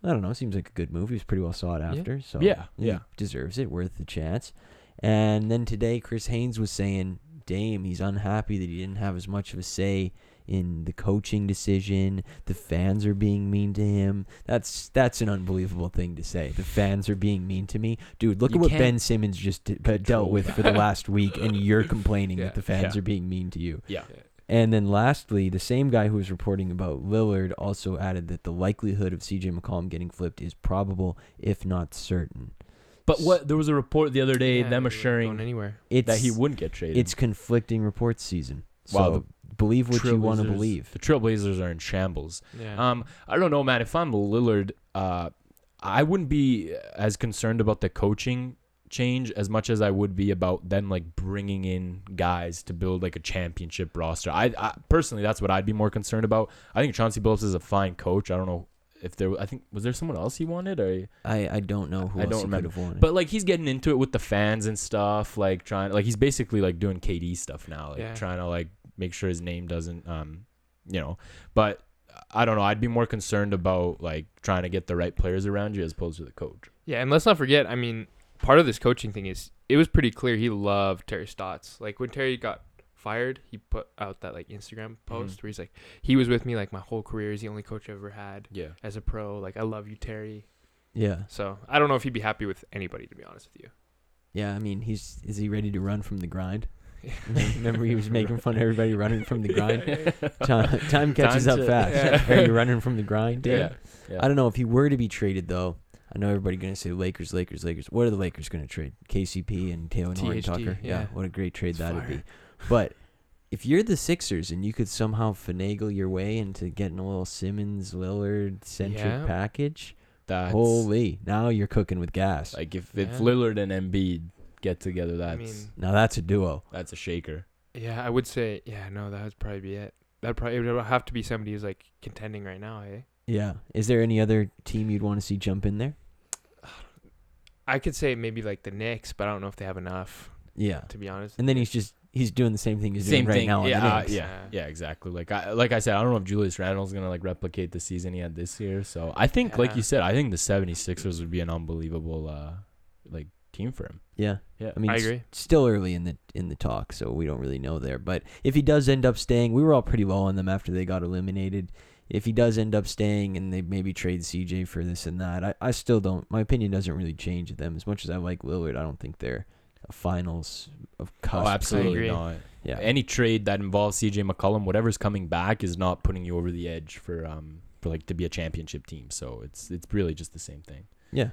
I don't know. Seems like a good move. He's pretty well sought after. So Yeah, he yeah. deserves it. Worth the chance. And then today, Chris Haynes was saying, "Dame, he's unhappy that he didn't have as much of a say." In the coaching decision, the fans are being mean to him. That's that's an unbelievable thing to say. The fans are being mean to me, dude. Look You at what can't Ben Simmons just d- dealt with for the last week, and you're complaining Yeah, that the fans yeah. are being mean to you. Yeah. And then lastly, the same guy who was reporting about Lillard also added that the likelihood of CJ McCollum getting flipped is probable, if not certain. But what there was a report the other day, Yeah, them assuring anywhere. It's that he wouldn't get traded. it's conflicting reports season. So Wow, believe what you want to believe. The Trailblazers are in shambles. Yeah. Um, I don't know, man. If I'm Lillard, uh, I wouldn't be as concerned about the coaching change as much as I would be about then like bringing in guys to build like a championship roster. I, I personally, that's what I'd be more concerned about. I think Chauncey Billups is a fine coach. I don't know if there. I think was there someone else he wanted or. I, I don't know who I else don't he remember. could have wanted. But like he's getting into it with the fans and stuff, like trying like he's basically like doing KD stuff now, like Yeah. trying to like make sure his name doesn't um you know. But I don't know, I'd be more concerned about like trying to get the right players around you as opposed to the coach. Yeah, and let's not forget. I mean, part of this coaching thing is it was pretty clear he loved Terry Stotts. Like when Terry got fired, he put out that like Instagram mm-hmm. post where he's like, "He was with me like my whole career. He's the only coach I ever had Yeah. as a pro. Like I love you, Terry." yeah, So I don't know if he'd be happy with anybody, to be honest with you. yeah. I mean, he's is he ready to run from the grind? Remember, he was making fun of everybody running from the grind. Time, time catches Time up to- fast. Yeah. Are you running from the grind? Yeah. yeah. I don't know if he were to be traded though. I know everybody gonna say Lakers, Lakers, Lakers. What are the Lakers gonna trade? KCP and Talen Horton THT, Tucker. yeah. what a great trade It's that'd be. But if you're the Sixers and you could somehow finagle your way into getting a little Simmons Lillard centric Yeah. package, That's holy, now you're cooking with gas. like if, if Lillard and Embiid get together, that's I mean, now that's a duo. that's a shaker. yeah, I would say, yeah, no, that would probably be it. That probably it would have to be somebody who's like contending right now, eh? Yeah. Is there any other team you'd want to see jump in there? I could say maybe like the Knicks, but I don't know if they have enough, Yeah. to be honest. And then he's just he's doing the same thing he's Same doing right thing. now. on the yeah, uh, yeah, yeah, exactly. Like I like I said, I don't know if Julius Randle's gonna like replicate the season he had this year. So I think, like you said, I think the 76ers would be an unbelievable uh like team for him. Yeah. Yeah. I mean, I s- agree. still early in the in the talk, so we don't really know there. But if he does end up staying, we were all pretty low on them after they got eliminated. If he does end up staying and they maybe trade CJ for this and that, I, I still don't. My opinion doesn't really change with them as much as I like Lillard. I don't think they're a finals of cusp. Oh, absolutely not. Yeah. Any trade that involves CJ McCollum, whatever's coming back, is not putting you over the edge for um for like to be a championship team. So it's it's really just the same thing. yeah,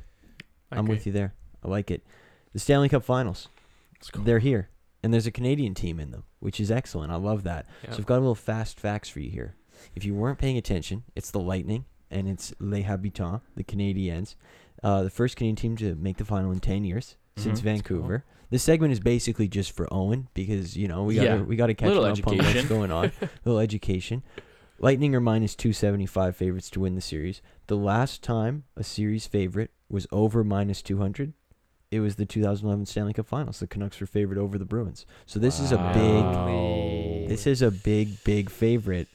I I'm agree. with you there. I like it. The Stanley Cup Finals, Let's they're here, and there's a Canadian team in them, which is excellent. I love that. Yeah. So I've got a little fast facts for you here. If you weren't paying attention, it's the Lightning and it's Les Habitants, the Canadiens. Uh, the first Canadian team to make the final in 10 years. since Mhm. Vancouver. This segment is basically just for Owen because you know we got Yeah. to we got to catch Little up on what's going on. little education. Lightning are minus two seventy five favorites to win the series. The last time a series favorite was over minus two hundred, it was the 2011 Stanley Cup Finals. The Canucks were favored over the Bruins. So this is a big. This is a big, big favorite.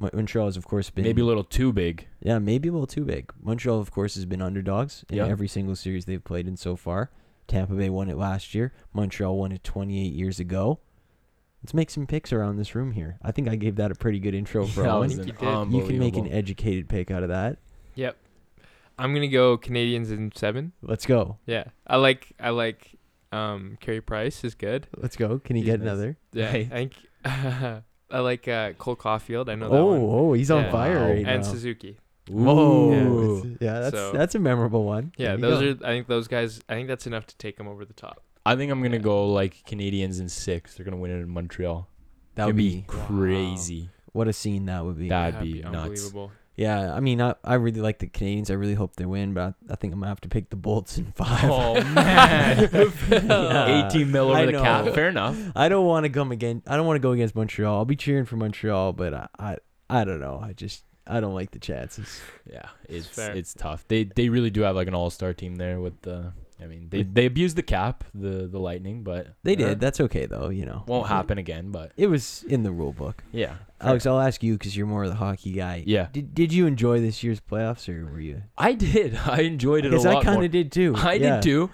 Mon- Montreal has, of course, been maybe a little too big. yeah, maybe a little too big. Montreal, of course, has been underdogs in Yeah. every single series they've played in so far. Tampa Bay won it last year. Montreal won it 28 years ago. Let's make some picks around this room here. I think I gave that a pretty good intro for That Owen. was think an you. You can make an educated pick out of that. Yep. I'm gonna go Canadiens in seven. Let's go. Yeah, I like I like um Carey Price is good. Let's go. Can he He's get nice. another? Yeah, I think I like uh, Cole Caufield. I know that Oh, one. oh, he's on Yeah. fire Wow. right and now. Suzuki. Whoa. Ooh. Yeah, that's So- that's a memorable one. Yeah, There you those go. are. I think those guys. I think that's enough to take them over the top. I think I'm gonna Yeah. go like Canadiens in six. They're gonna win it in Montreal. that would It'd be crazy. what a scene that would be. That'd That'd be nuts. unbelievable. Yeah, I mean, I, I really like the Canadiens. I really hope they win, but I, I think I'm gonna have to pick the Bolts in five. Oh man, Yeah. 18 mil over I the cap. Fair enough. I don't want to come again. I don't want to go against Montreal. I'll be cheering for Montreal, but I, I, I don't know. I just, I don't like the chances. Yeah, it's fair. it's tough. They they really do have like an all star team there with the. I mean, they they abused the cap, the the Lightning, but They uh, did. That's okay though. You know, won't happen again. But It was in the rule book. yeah, Alex, I'll ask you because you're more of the hockey guy. Yeah. Did Did you enjoy this year's playoffs, or were you? I did. I enjoyed it a Because lot I kind more. of did too. I Yeah. did too.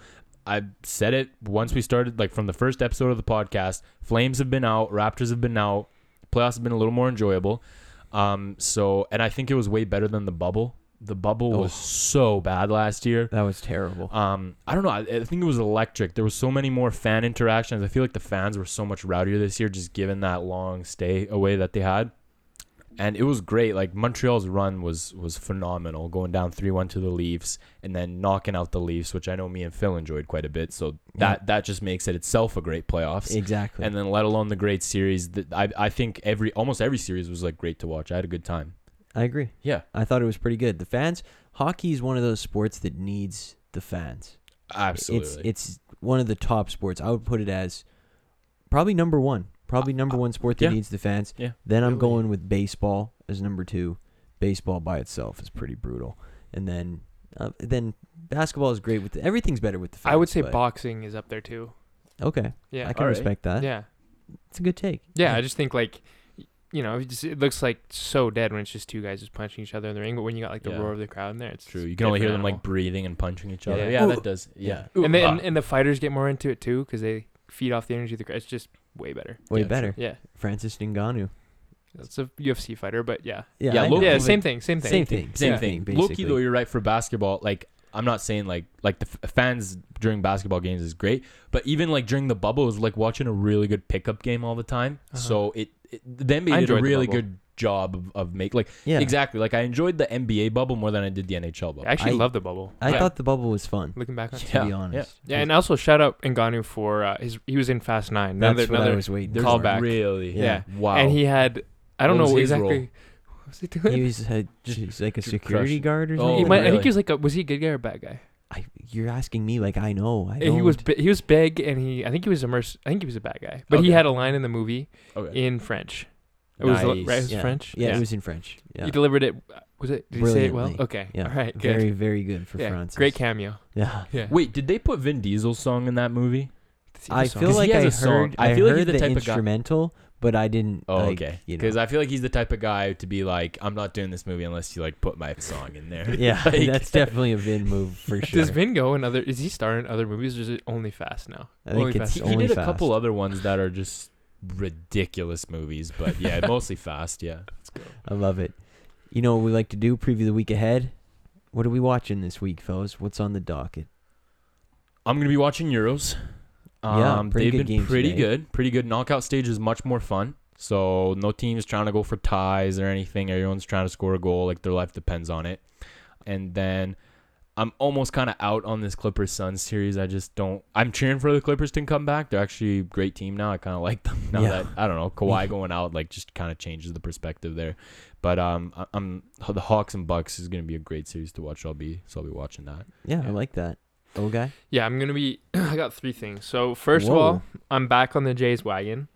I said it once we started, like from the first episode of the podcast. Flames have been out, Raptors have been out. Playoffs have been a little more enjoyable. Um, so and I think it was way better than the bubble. The bubble was so bad last year. That was terrible. Um, I don't know. I, I think it was electric. There was so many more fan interactions. I feel like the fans were so much rowdier this year, just given that long stay away that they had. And it was great. Like Montreal's run was was phenomenal, going down three one to the Leafs and then knocking out the Leafs, which I know me and Phil enjoyed quite a bit. So that that just makes it itself a great playoffs. exactly. And then let alone the great series. That I I think every almost every series was like great to watch. I had a good time. I agree. Yeah, I thought it was pretty good. The fans, hockey is one of those sports that needs the fans. absolutely. It's it's one of the top sports. I would put it as probably number one. Probably number one sport that yeah. needs the fans. yeah. Then I'm Really? going with baseball as number two. Baseball by itself is pretty brutal, and then uh, then basketball is great with the, everything's better with the fans. I would say but- boxing is up there too. Okay, Yeah. I can Alright. respect that. yeah. It's a good take. Yeah. I just think like, y- you know, it, just, it looks like so dead when it's just two guys just punching each other in the ring. But when you got like the Yeah. roar of the crowd in there, it's True. You can only hear them like breathing and punching each other. Yeah. Yeah, that does. Yeah. animal. and then and, ah. and the fighters get more into it too because they feed off the energy of the crowd. It's just way better. Way Yeah, better. Yeah. Francis Ngannou. That's a UFC fighter, but yeah. Yeah, Yeah, Loki yeah. Same thing. Same thing. Same thing. Same Yeah. thing. thing, Loki though, you're right for basketball. Like I'm not saying like like the f- fans during basketball games is great, but even like during the bubble it was like watching a really good pickup game all the time. Uh-huh. So it, it the NBA did a really good job of, of make like Yeah. exactly like I enjoyed the NBA bubble more than I did the NHL bubble. I actually I- love the bubble. I yeah. thought the bubble was fun. looking back on. it. To Yeah, be yeah. honest. Yeah, and also shout out Ngannou for uh, his. He was in Fast Nine. Another, that's what I another was waiting. There's for. callback. Really, Yeah. wow. And he had. I don't What know his exactly. role? What was he doing? He was a, just like a security crush- guard or Oh, something. He might, I really? think he was like. A, was he a good guy or a bad guy? I, you're asking me like I know. I And he was don't. bi- he was big, and he. I think he was a merc- I think he was a bad guy, but he Okay. had a line in the movie okay. in French. It was right. It was yeah. French. Yeah, Yeah. it was in French. Yeah, He delivered it. Was it? Did he say it well? Brilliantly. Okay. yeah. All right. Good. Very, very good for yeah. Francis. Great cameo. Yeah. Yeah. Wait, did they put Vin Diesel's song in that movie? I So- feel 'Cause he like has I a song. heard. I I, feel like he's heard the the, type of guy- instrumental, but I didn't. Oh, like, okay. You know. Because I feel like he's the type of guy to be like, I'm not doing this movie unless you like put my song in there. yeah, Like- that's definitely a Vin move for sure. Does Vin go in other? Is he starring in other movies, or is it only Fast now? I think only it's Fast He, he only did a couple other ones that are just ridiculous movies, but yeah, mostly fast. Yeah. I love it. You know what we like to do? Preview the week ahead. What are we watching this week, fellas? What's on the docket? I'm gonna be watching Euros. Yeah, Um, pretty they've good been games pretty good. Pretty good. Knockout stage is much more fun. So no team's trying to go for ties or anything. Everyone's trying to score a goal. Like their life depends on it. And then I'm almost kind of out on this Clippers Suns series. I just don't. I'm cheering for the Clippers to come back. They're actually a great team now. I kind of like them now Yeah. that I don't know Kawhi going out like just kind of changes the perspective there. But um, I'm the Hawks and Bucks is gonna be a great series to watch. I'll be so I'll be watching that. Yeah, I like that. Oh, guy. Yeah, I'm gonna be. I got three things. So first of all, I'm back on the Jays wagon.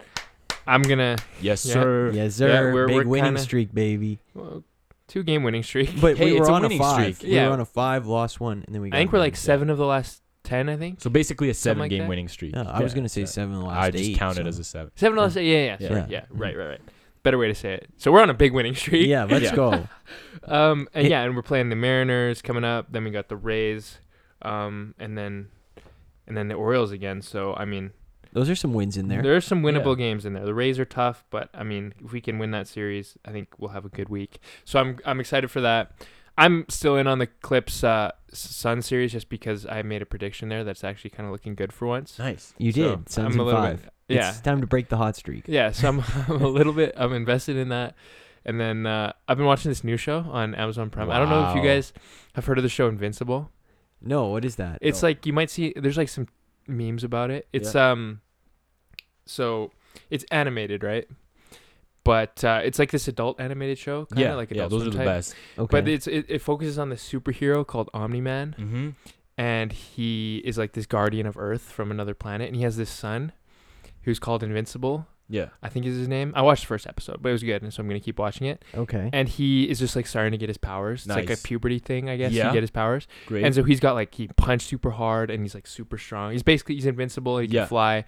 I'm gonna Yes, Yeah. sir. Yes, Yeah, sir. we're- Big we're winning kinda- streak, baby. well, two game winning streak. But Hey, we it's were a on a winning five. streak. We were on a five, lost one, and then we. Got I think we're like one. seven of the last ten. I think So basically a seven like game that? winning streak. Yeah, I was gonna say yeah. seven of the last I just eight, counted so- as a seven. seven of the last. Yeah, yeah, yeah. Yeah. Sorry. Yeah. yeah. Right, right, right. Better way to say it. So we're on a big winning streak. Yeah, let's Yeah. go. Um. And It- yeah, and we're playing the Mariners coming up. Then we got the Rays. Um. And then, and then the Orioles again. So I mean, Those are some wins in there. There are some winnable Yeah. games in there. The Rays are tough, but I mean, if we can win that series, I think we'll have a good week. So I'm I'm excited for that. I'm still in on the Clips uh, Sun series just because I made a prediction there that's actually kind of looking good for once. Nice. You So did. Suns I'm a in little five. bit- yeah, It's time to break the hot streak. yeah. So I'm, I'm a little bit I'm invested in that. And then uh, I've been watching this new show on Amazon Prime. I don't know if you guys have heard of the show Invincible. No, what is that? It's like you might see there's like some memes about it. It's um so it's animated, right? But uh, it's like this adult animated show, kind of Yeah, like yeah, Adult those are the type. best. okay. But it's it, it focuses on the superhero called Omni Man, Mm-hmm. and he is like this guardian of Earth from another planet, and he has this son who's called Invincible. Yeah. I think is his name. I watched the first episode, but it was good, and so I'm gonna keep watching it. okay. And he is just like starting to get his powers. It's like a puberty thing, I guess. Yeah. You get his powers. Great. And so he's got like he punched super hard and he's like super strong. He's basically he's invincible. He can Yeah. fly.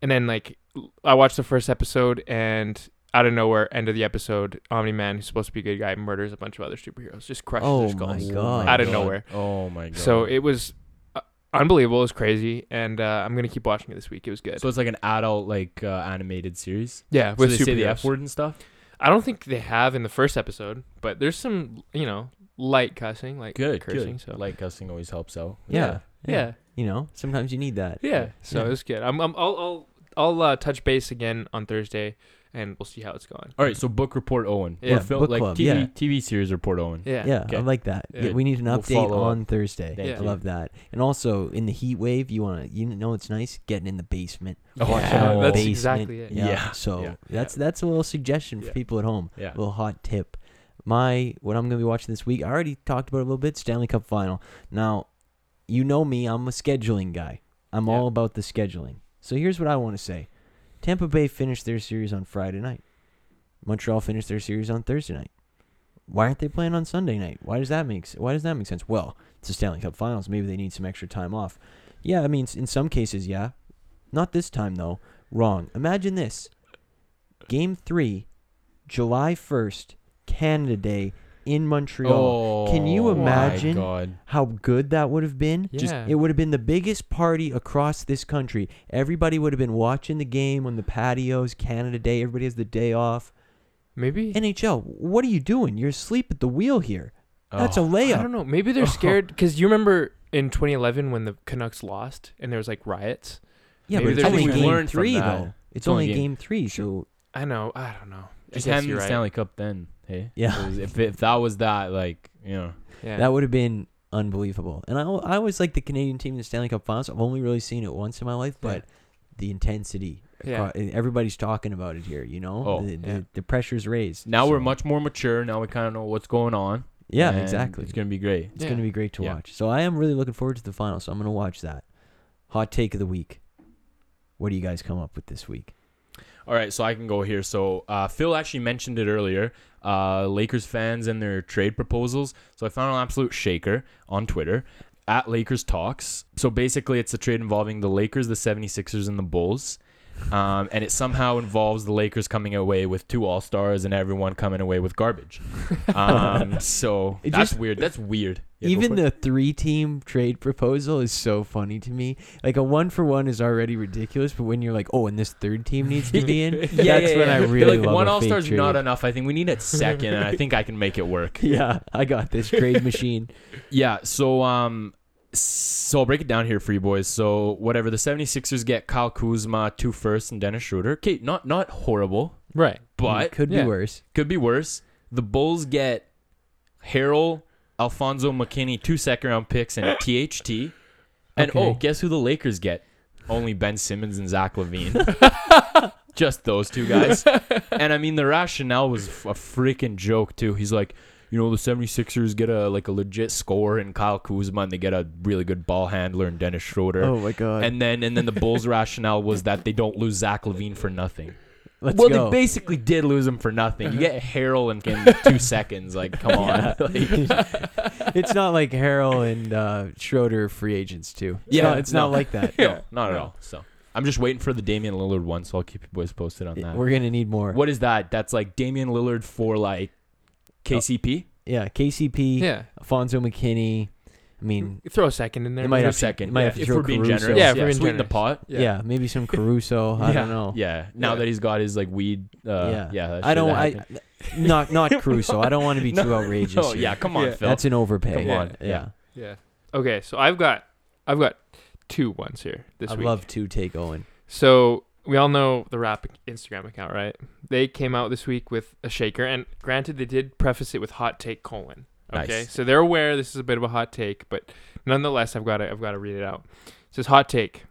And then like I watched the first episode and out of nowhere, end of the episode, Omni Man, who's supposed to be a good guy, murders a bunch of other superheroes, just crushes Oh their my skulls. God. Out of nowhere. Oh my god. So it was unbelievable. It was crazy, and uh, I'm gonna keep watching it this week. It was good. So it's like an adult like uh, animated series. yeah, So with they say the. F word and stuff. I don't think they have in the first episode, but there's some you know light cussing, like Good. cursing. good. So Light cussing always helps out. yeah, yeah. You know, sometimes you need that. Yeah, so Yeah. it was good. I'm, I'm I'll I'll I'll uh, touch base again on Thursday, and we'll see how it's going. All right. So book report Owen. Yeah, Or fil- book like club, TV yeah. TV series report Owen. Yeah, Yeah, Okay. I like that. Yeah. Yeah, we need an We'll update follow up. on Thursday. Thank Yeah. I love that. And also in the heat wave, you want to, you know, it's nice getting in the basement. Oh, watching yeah, out in the that's basement. exactly it. Yeah. Yeah. So Yeah. that's that's a little suggestion for Yeah. people at home. Yeah. A little hot tip. My what I'm gonna be watching this week. I already talked about it a little bit. Stanley Cup final. Now, you know me. I'm a scheduling guy. I'm Yeah. all about the scheduling. So here's what I want to say. Tampa Bay finished their series on Friday night. Montreal finished their series on Thursday night. Why aren't they playing on Sunday night? Why does that make Why does that make sense? Well, it's the Stanley Cup Finals. Maybe they need some extra time off. Yeah, I mean, in some cases, yeah. Not this time though. Wrong. Imagine this. Game three, July first, Canada Day in Montreal. Oh, Can you oh, imagine? How good that would have been. Yeah. Just it would have been the biggest party across this country. Everybody would have been watching the game on the patios. Canada Day. Everybody has the day off. maybe. NHL. What are you doing? You're asleep at the wheel here. That's a layup. I don't know. Maybe they're Oh. scared because you remember in 2011 when the Canucks lost and there was like riots. Yeah, Maybe but it's only game learned from three that. though. It's It's only only game- game three. So I know. I don't know. Just guess hand the right. Stanley Cup then. Hey. Yeah. Was- If if that was that, like you know. Yeah. that would have been unbelievable. And I, I always like the Canadian team in the Stanley Cup Finals. I've only really seen it once in my life, but the intensity. Yeah. Everybody's talking about it here. You know, Oh, the, the, yeah. the pressure's raised. Now we're much more mature. Now we kind of know what's going on. Yeah, and exactly. It's gonna be great. It's Yeah. going to be great to Yeah. watch. So I am really looking forward to the final. So I'm going to watch that. Hot take of the week. What do you guys come up with this week? All right, so I can go here. So uh, Phil actually mentioned it earlier. Uh, Lakers fans and their trade proposals. So I found an absolute shaker on Twitter at Lakers Talks. So basically, it's a trade involving the Lakers, the 76ers, and the Bulls. Um, and it somehow involves the Lakers coming away with two All Stars and everyone coming away with garbage. Um, so It that's just- weird. That's weird. Yeah, go Even for it. the three team trade proposal is so funny to me. Like a one for one is already ridiculous, but when you're like, oh, and this third team needs to be in, Yeah, that's when. I They're really like love one All fake Star's not enough. I think we need a second, and I think I can make it work. Yeah, I got this trade machine. Yeah, so um so I'll break it down here for you boys. So whatever the 76ers get Kyle Kuzma, two firsts, and Dennis Schroeder. Okay, not not horrible, right. but could yeah. be worse. could be worse. The Bulls get Harrell, Alfonzo McKinnie, two second round picks, and THT. And oh, Okay. oh, guess who the Lakers get? Only Ben Simmons and Zach LaVine. Just those two guys. and I mean, the rationale was a freaking joke too. He's like, you know, the 76ers get a like a legit score and Kyle Kuzma and they get a really good ball handler and Dennis Schroeder. Oh my god. And then and then the Bulls' rationale was that they don't lose Zach LaVine for nothing. Let's well, go. they basically did lose him for nothing. You get Harrell in, in two seconds. Like, come on. Yeah. Like, it's not like Harrell and uh, Schroeder free agents too. It's Yeah, not, it's not like that. no, not at all. So I'm just waiting for the Damian Lillard one, so I'll keep you boys posted on that. We're gonna need more. What is that? That's like Damian Lillard for like KCP. Yeah, KCP, Yeah. Alfonzo McKinnie. I mean, Throw a second in there. It might a have to- second. might yeah, have to if throw we're being Caruso. generous. Yeah, if we're being sweeten the pot. yeah. maybe some Caruso. I yeah. don't know. Yeah. Now Yeah. that he's got his like weed. Uh, Yeah. yeah. that I don't. I happened. not not Caruso. I don't want to be No, too outrageous. Oh here. yeah, come on, Yeah. Phil. that's an overpay. Come on. Yeah, Yeah. Yeah. Okay, so I've got I've got two ones here this I'd week. love to take Owen. So we all know the rap Instagram account, right? They came out this week with a shaker, and granted, they did preface it with hot take colon. Okay, Nice. so they're aware this is a bit of a hot take, but nonetheless, I've got to I've got to read it out. It says hot take: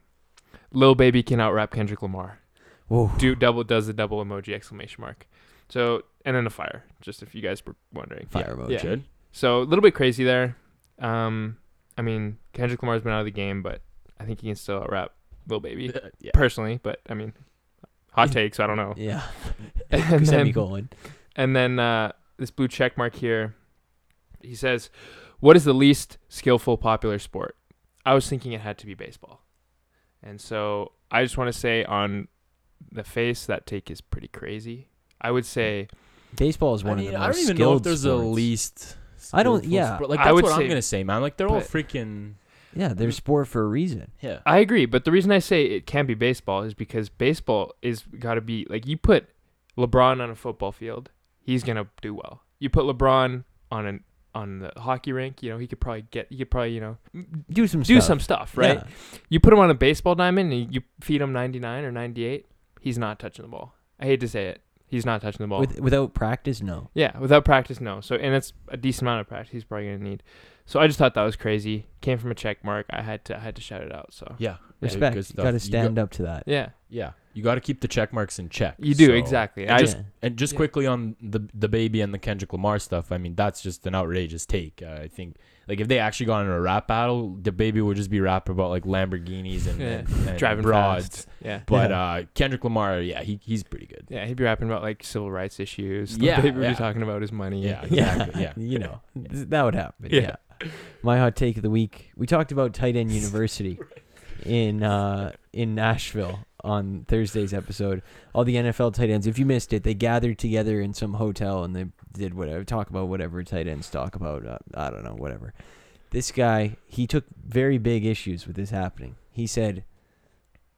Lil Baby can out rap Kendrick Lamar. Whoa. Do double does the double emoji exclamation mark. So and then a fire, just if you guys were wondering. Fire yeah. emoji. Yeah. So a little bit crazy there. Um, I mean Kendrick Lamar's been out of the game, but I think he can still out rap Lil Baby yeah. personally. But I mean, hot takes. I don't know. Yeah. And then, Semicolon. and then uh, this blue check mark here. He says, "What is the least skillful popular sport?" I was thinking it had to be baseball, and so I just want to say on the face that take is pretty crazy. I would say Baseball is one I mean, of the most. I don't even know if skilled there's a sports. least. I don't- yeah. sport. Like I that's would what say- I'm gonna say, man. Like they're all freaking. Yeah, they're mm-hmm. sport for a reason. Yeah. I agree, but the reason I say it can't be baseball is because baseball is got to be like you put LeBron on a football field, he's gonna do well. You put LeBron on an on the hockey rink, you know, he could probably get, he could probably, you know, Do some do stuff. some stuff, right? Yeah. You put him on a baseball diamond and you feed him 99 or 98, he's not touching the ball. I hate to say it, he's not touching the ball. With, without practice, no. yeah, without practice, no. So, and it's a decent amount of practice he's probably gonna need. So I just thought that was crazy. Came from a check mark. I had to, I had to shout it out. So Yeah. Respect. Good You stuff. got to You stand up to that. yeah, Yeah. You got to keep the check marks in check. you do So- exactly. And I just Yeah. and just Yeah. quickly on the the baby and the Kendrick Lamar stuff. I mean, that's just an outrageous take. Uh, I think like if they actually got in a rap battle, the baby would just be rapping about like Lamborghinis and, Yeah. and, and driving broads. fast. Yeah. But Yeah. uh, Kendrick Lamar, yeah, he he's pretty good. Yeah, he'd be rapping about like civil rights issues. Yeah, Yeah, Baby would yeah. be talking about his money. Yeah, Yeah, exactly. Yeah. you know, th- that would happen. Yeah. Yeah. My hot take of the week. We talked about Tight End University in uh, in Nashville on Thursday's episode. All the NFL tight ends. If you missed it, they gathered together in some hotel and they did whatever, talk about whatever tight ends talk about. Uh, I don't know, whatever. This guy, he took very big issues with this happening. He said,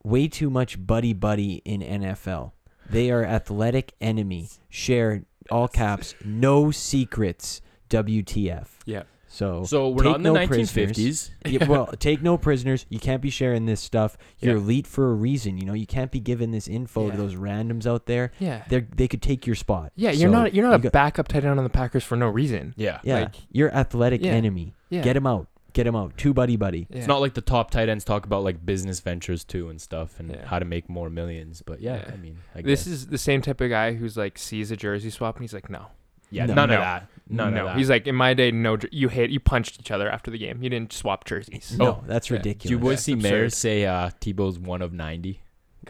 "Way too much buddy buddy in NFL. They are athletic enemy. Share all caps. No secrets. WTF." Yeah. So, So we're take not in the no 1950s. yeah, well, take no prisoners. You can't be sharing this stuff. You're Yeah. elite for a reason. You know, you can't be giving this info to those randoms out there. Yeah. They they could take your spot. Yeah, you're So not you're not you a got- backup tight end on the Packers for no reason. Yeah. Yeah, like- your athletic Yeah. enemy. Yeah. Get him out. Get him out. Two buddy buddy. Yeah. It's not like the top tight ends talk about like business ventures too and stuff and Yeah. how to make more millions. But yeah, Yeah. I mean, I this guess. is the same type of guy who's like sees a jersey swap and he's like, no, yeah, No. none No. of that. None no. of that. He's like, in my day, no, jer- you hit, you punched each other after the game. You didn't swap jerseys. No, Oh, that's yeah. ridiculous. Do you boys see absurd. Meyer say uh, Tebow's one of ninety?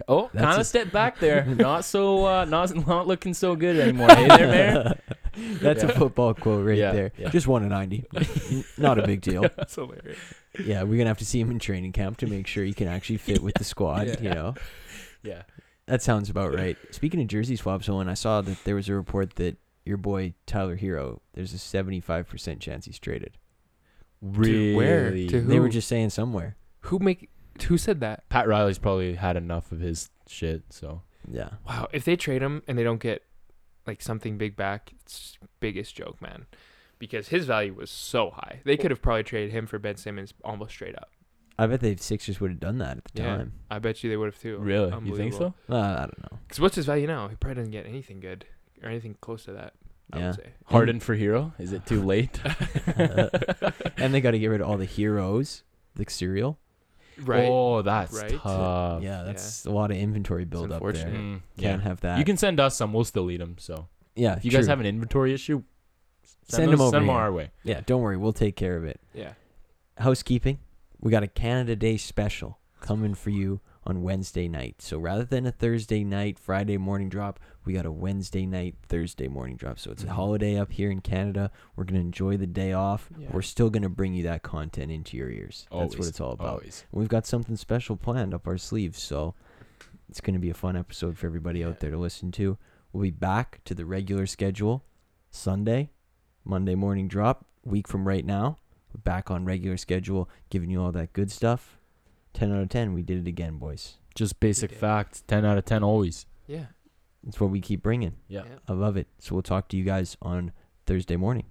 Oh, That's kind a- of step back there. not so, uh, not not looking so good anymore. Hey there, Meyer. That's a football quote right Yeah, there. yeah. Just one of ninety. Not a big deal. That's hilarious. Yeah, we're gonna have to see him in training camp to make sure he can actually fit with the squad. Yeah. You know, Yeah. that sounds about right. Speaking of jersey swaps, Owen, I saw that there was a report that your boy Tyler Herro, there's a seventy-five percent chance he's traded. Really? where? To They were just saying somewhere. Who make who said that? Pat Riley's probably had enough of his shit. So Yeah. Wow, if they trade him and they don't get like something big back, it's biggest joke, man. Because his value was so high. They could have probably traded him for Ben Simmons almost straight up. I bet the Sixers would have done that at the Yeah. time. I bet you they would have too. really, you think so? Uh, I don't know. Because what's his value now? He probably doesn't get anything good or anything close to that. I Yeah. would say. Harden for Herro? Is it too late? and they got to get rid of all the heroes, like cereal. Right. Oh, that's Right. tough. yeah, that's a lot of inventory build up there. unfortunate. Mm, Can't yeah. have that. You can send us some. We'll still eat them. So yeah. if you guys have an inventory issue, Send 'em those- over Send them here. our way. Yeah, don't worry, we'll take care of it. Yeah. Housekeeping, we got a Canada Day special coming for you on Wednesday night. So rather than a Thursday night, Friday morning drop, we got a Wednesday night, Thursday morning drop. So it's a Mhm. holiday up here in Canada. We're gonna enjoy the day off. Yeah. We're still gonna bring you that content into your ears. That's what it's all about. Always. We've got something special planned up our sleeves, so it's going to be a fun episode for everybody Yeah. out there to listen to. We'll be back to the regular schedule Sunday, Monday morning drop, week from right now. We're back on regular schedule, giving you all that good stuff. 10 out of 10, we did it again, boys. Just basic did. facts. Ten out of ten always. Yeah. It's what we keep bringing. Yeah. Yeah. I love it. So we'll talk to you guys on Thursday morning.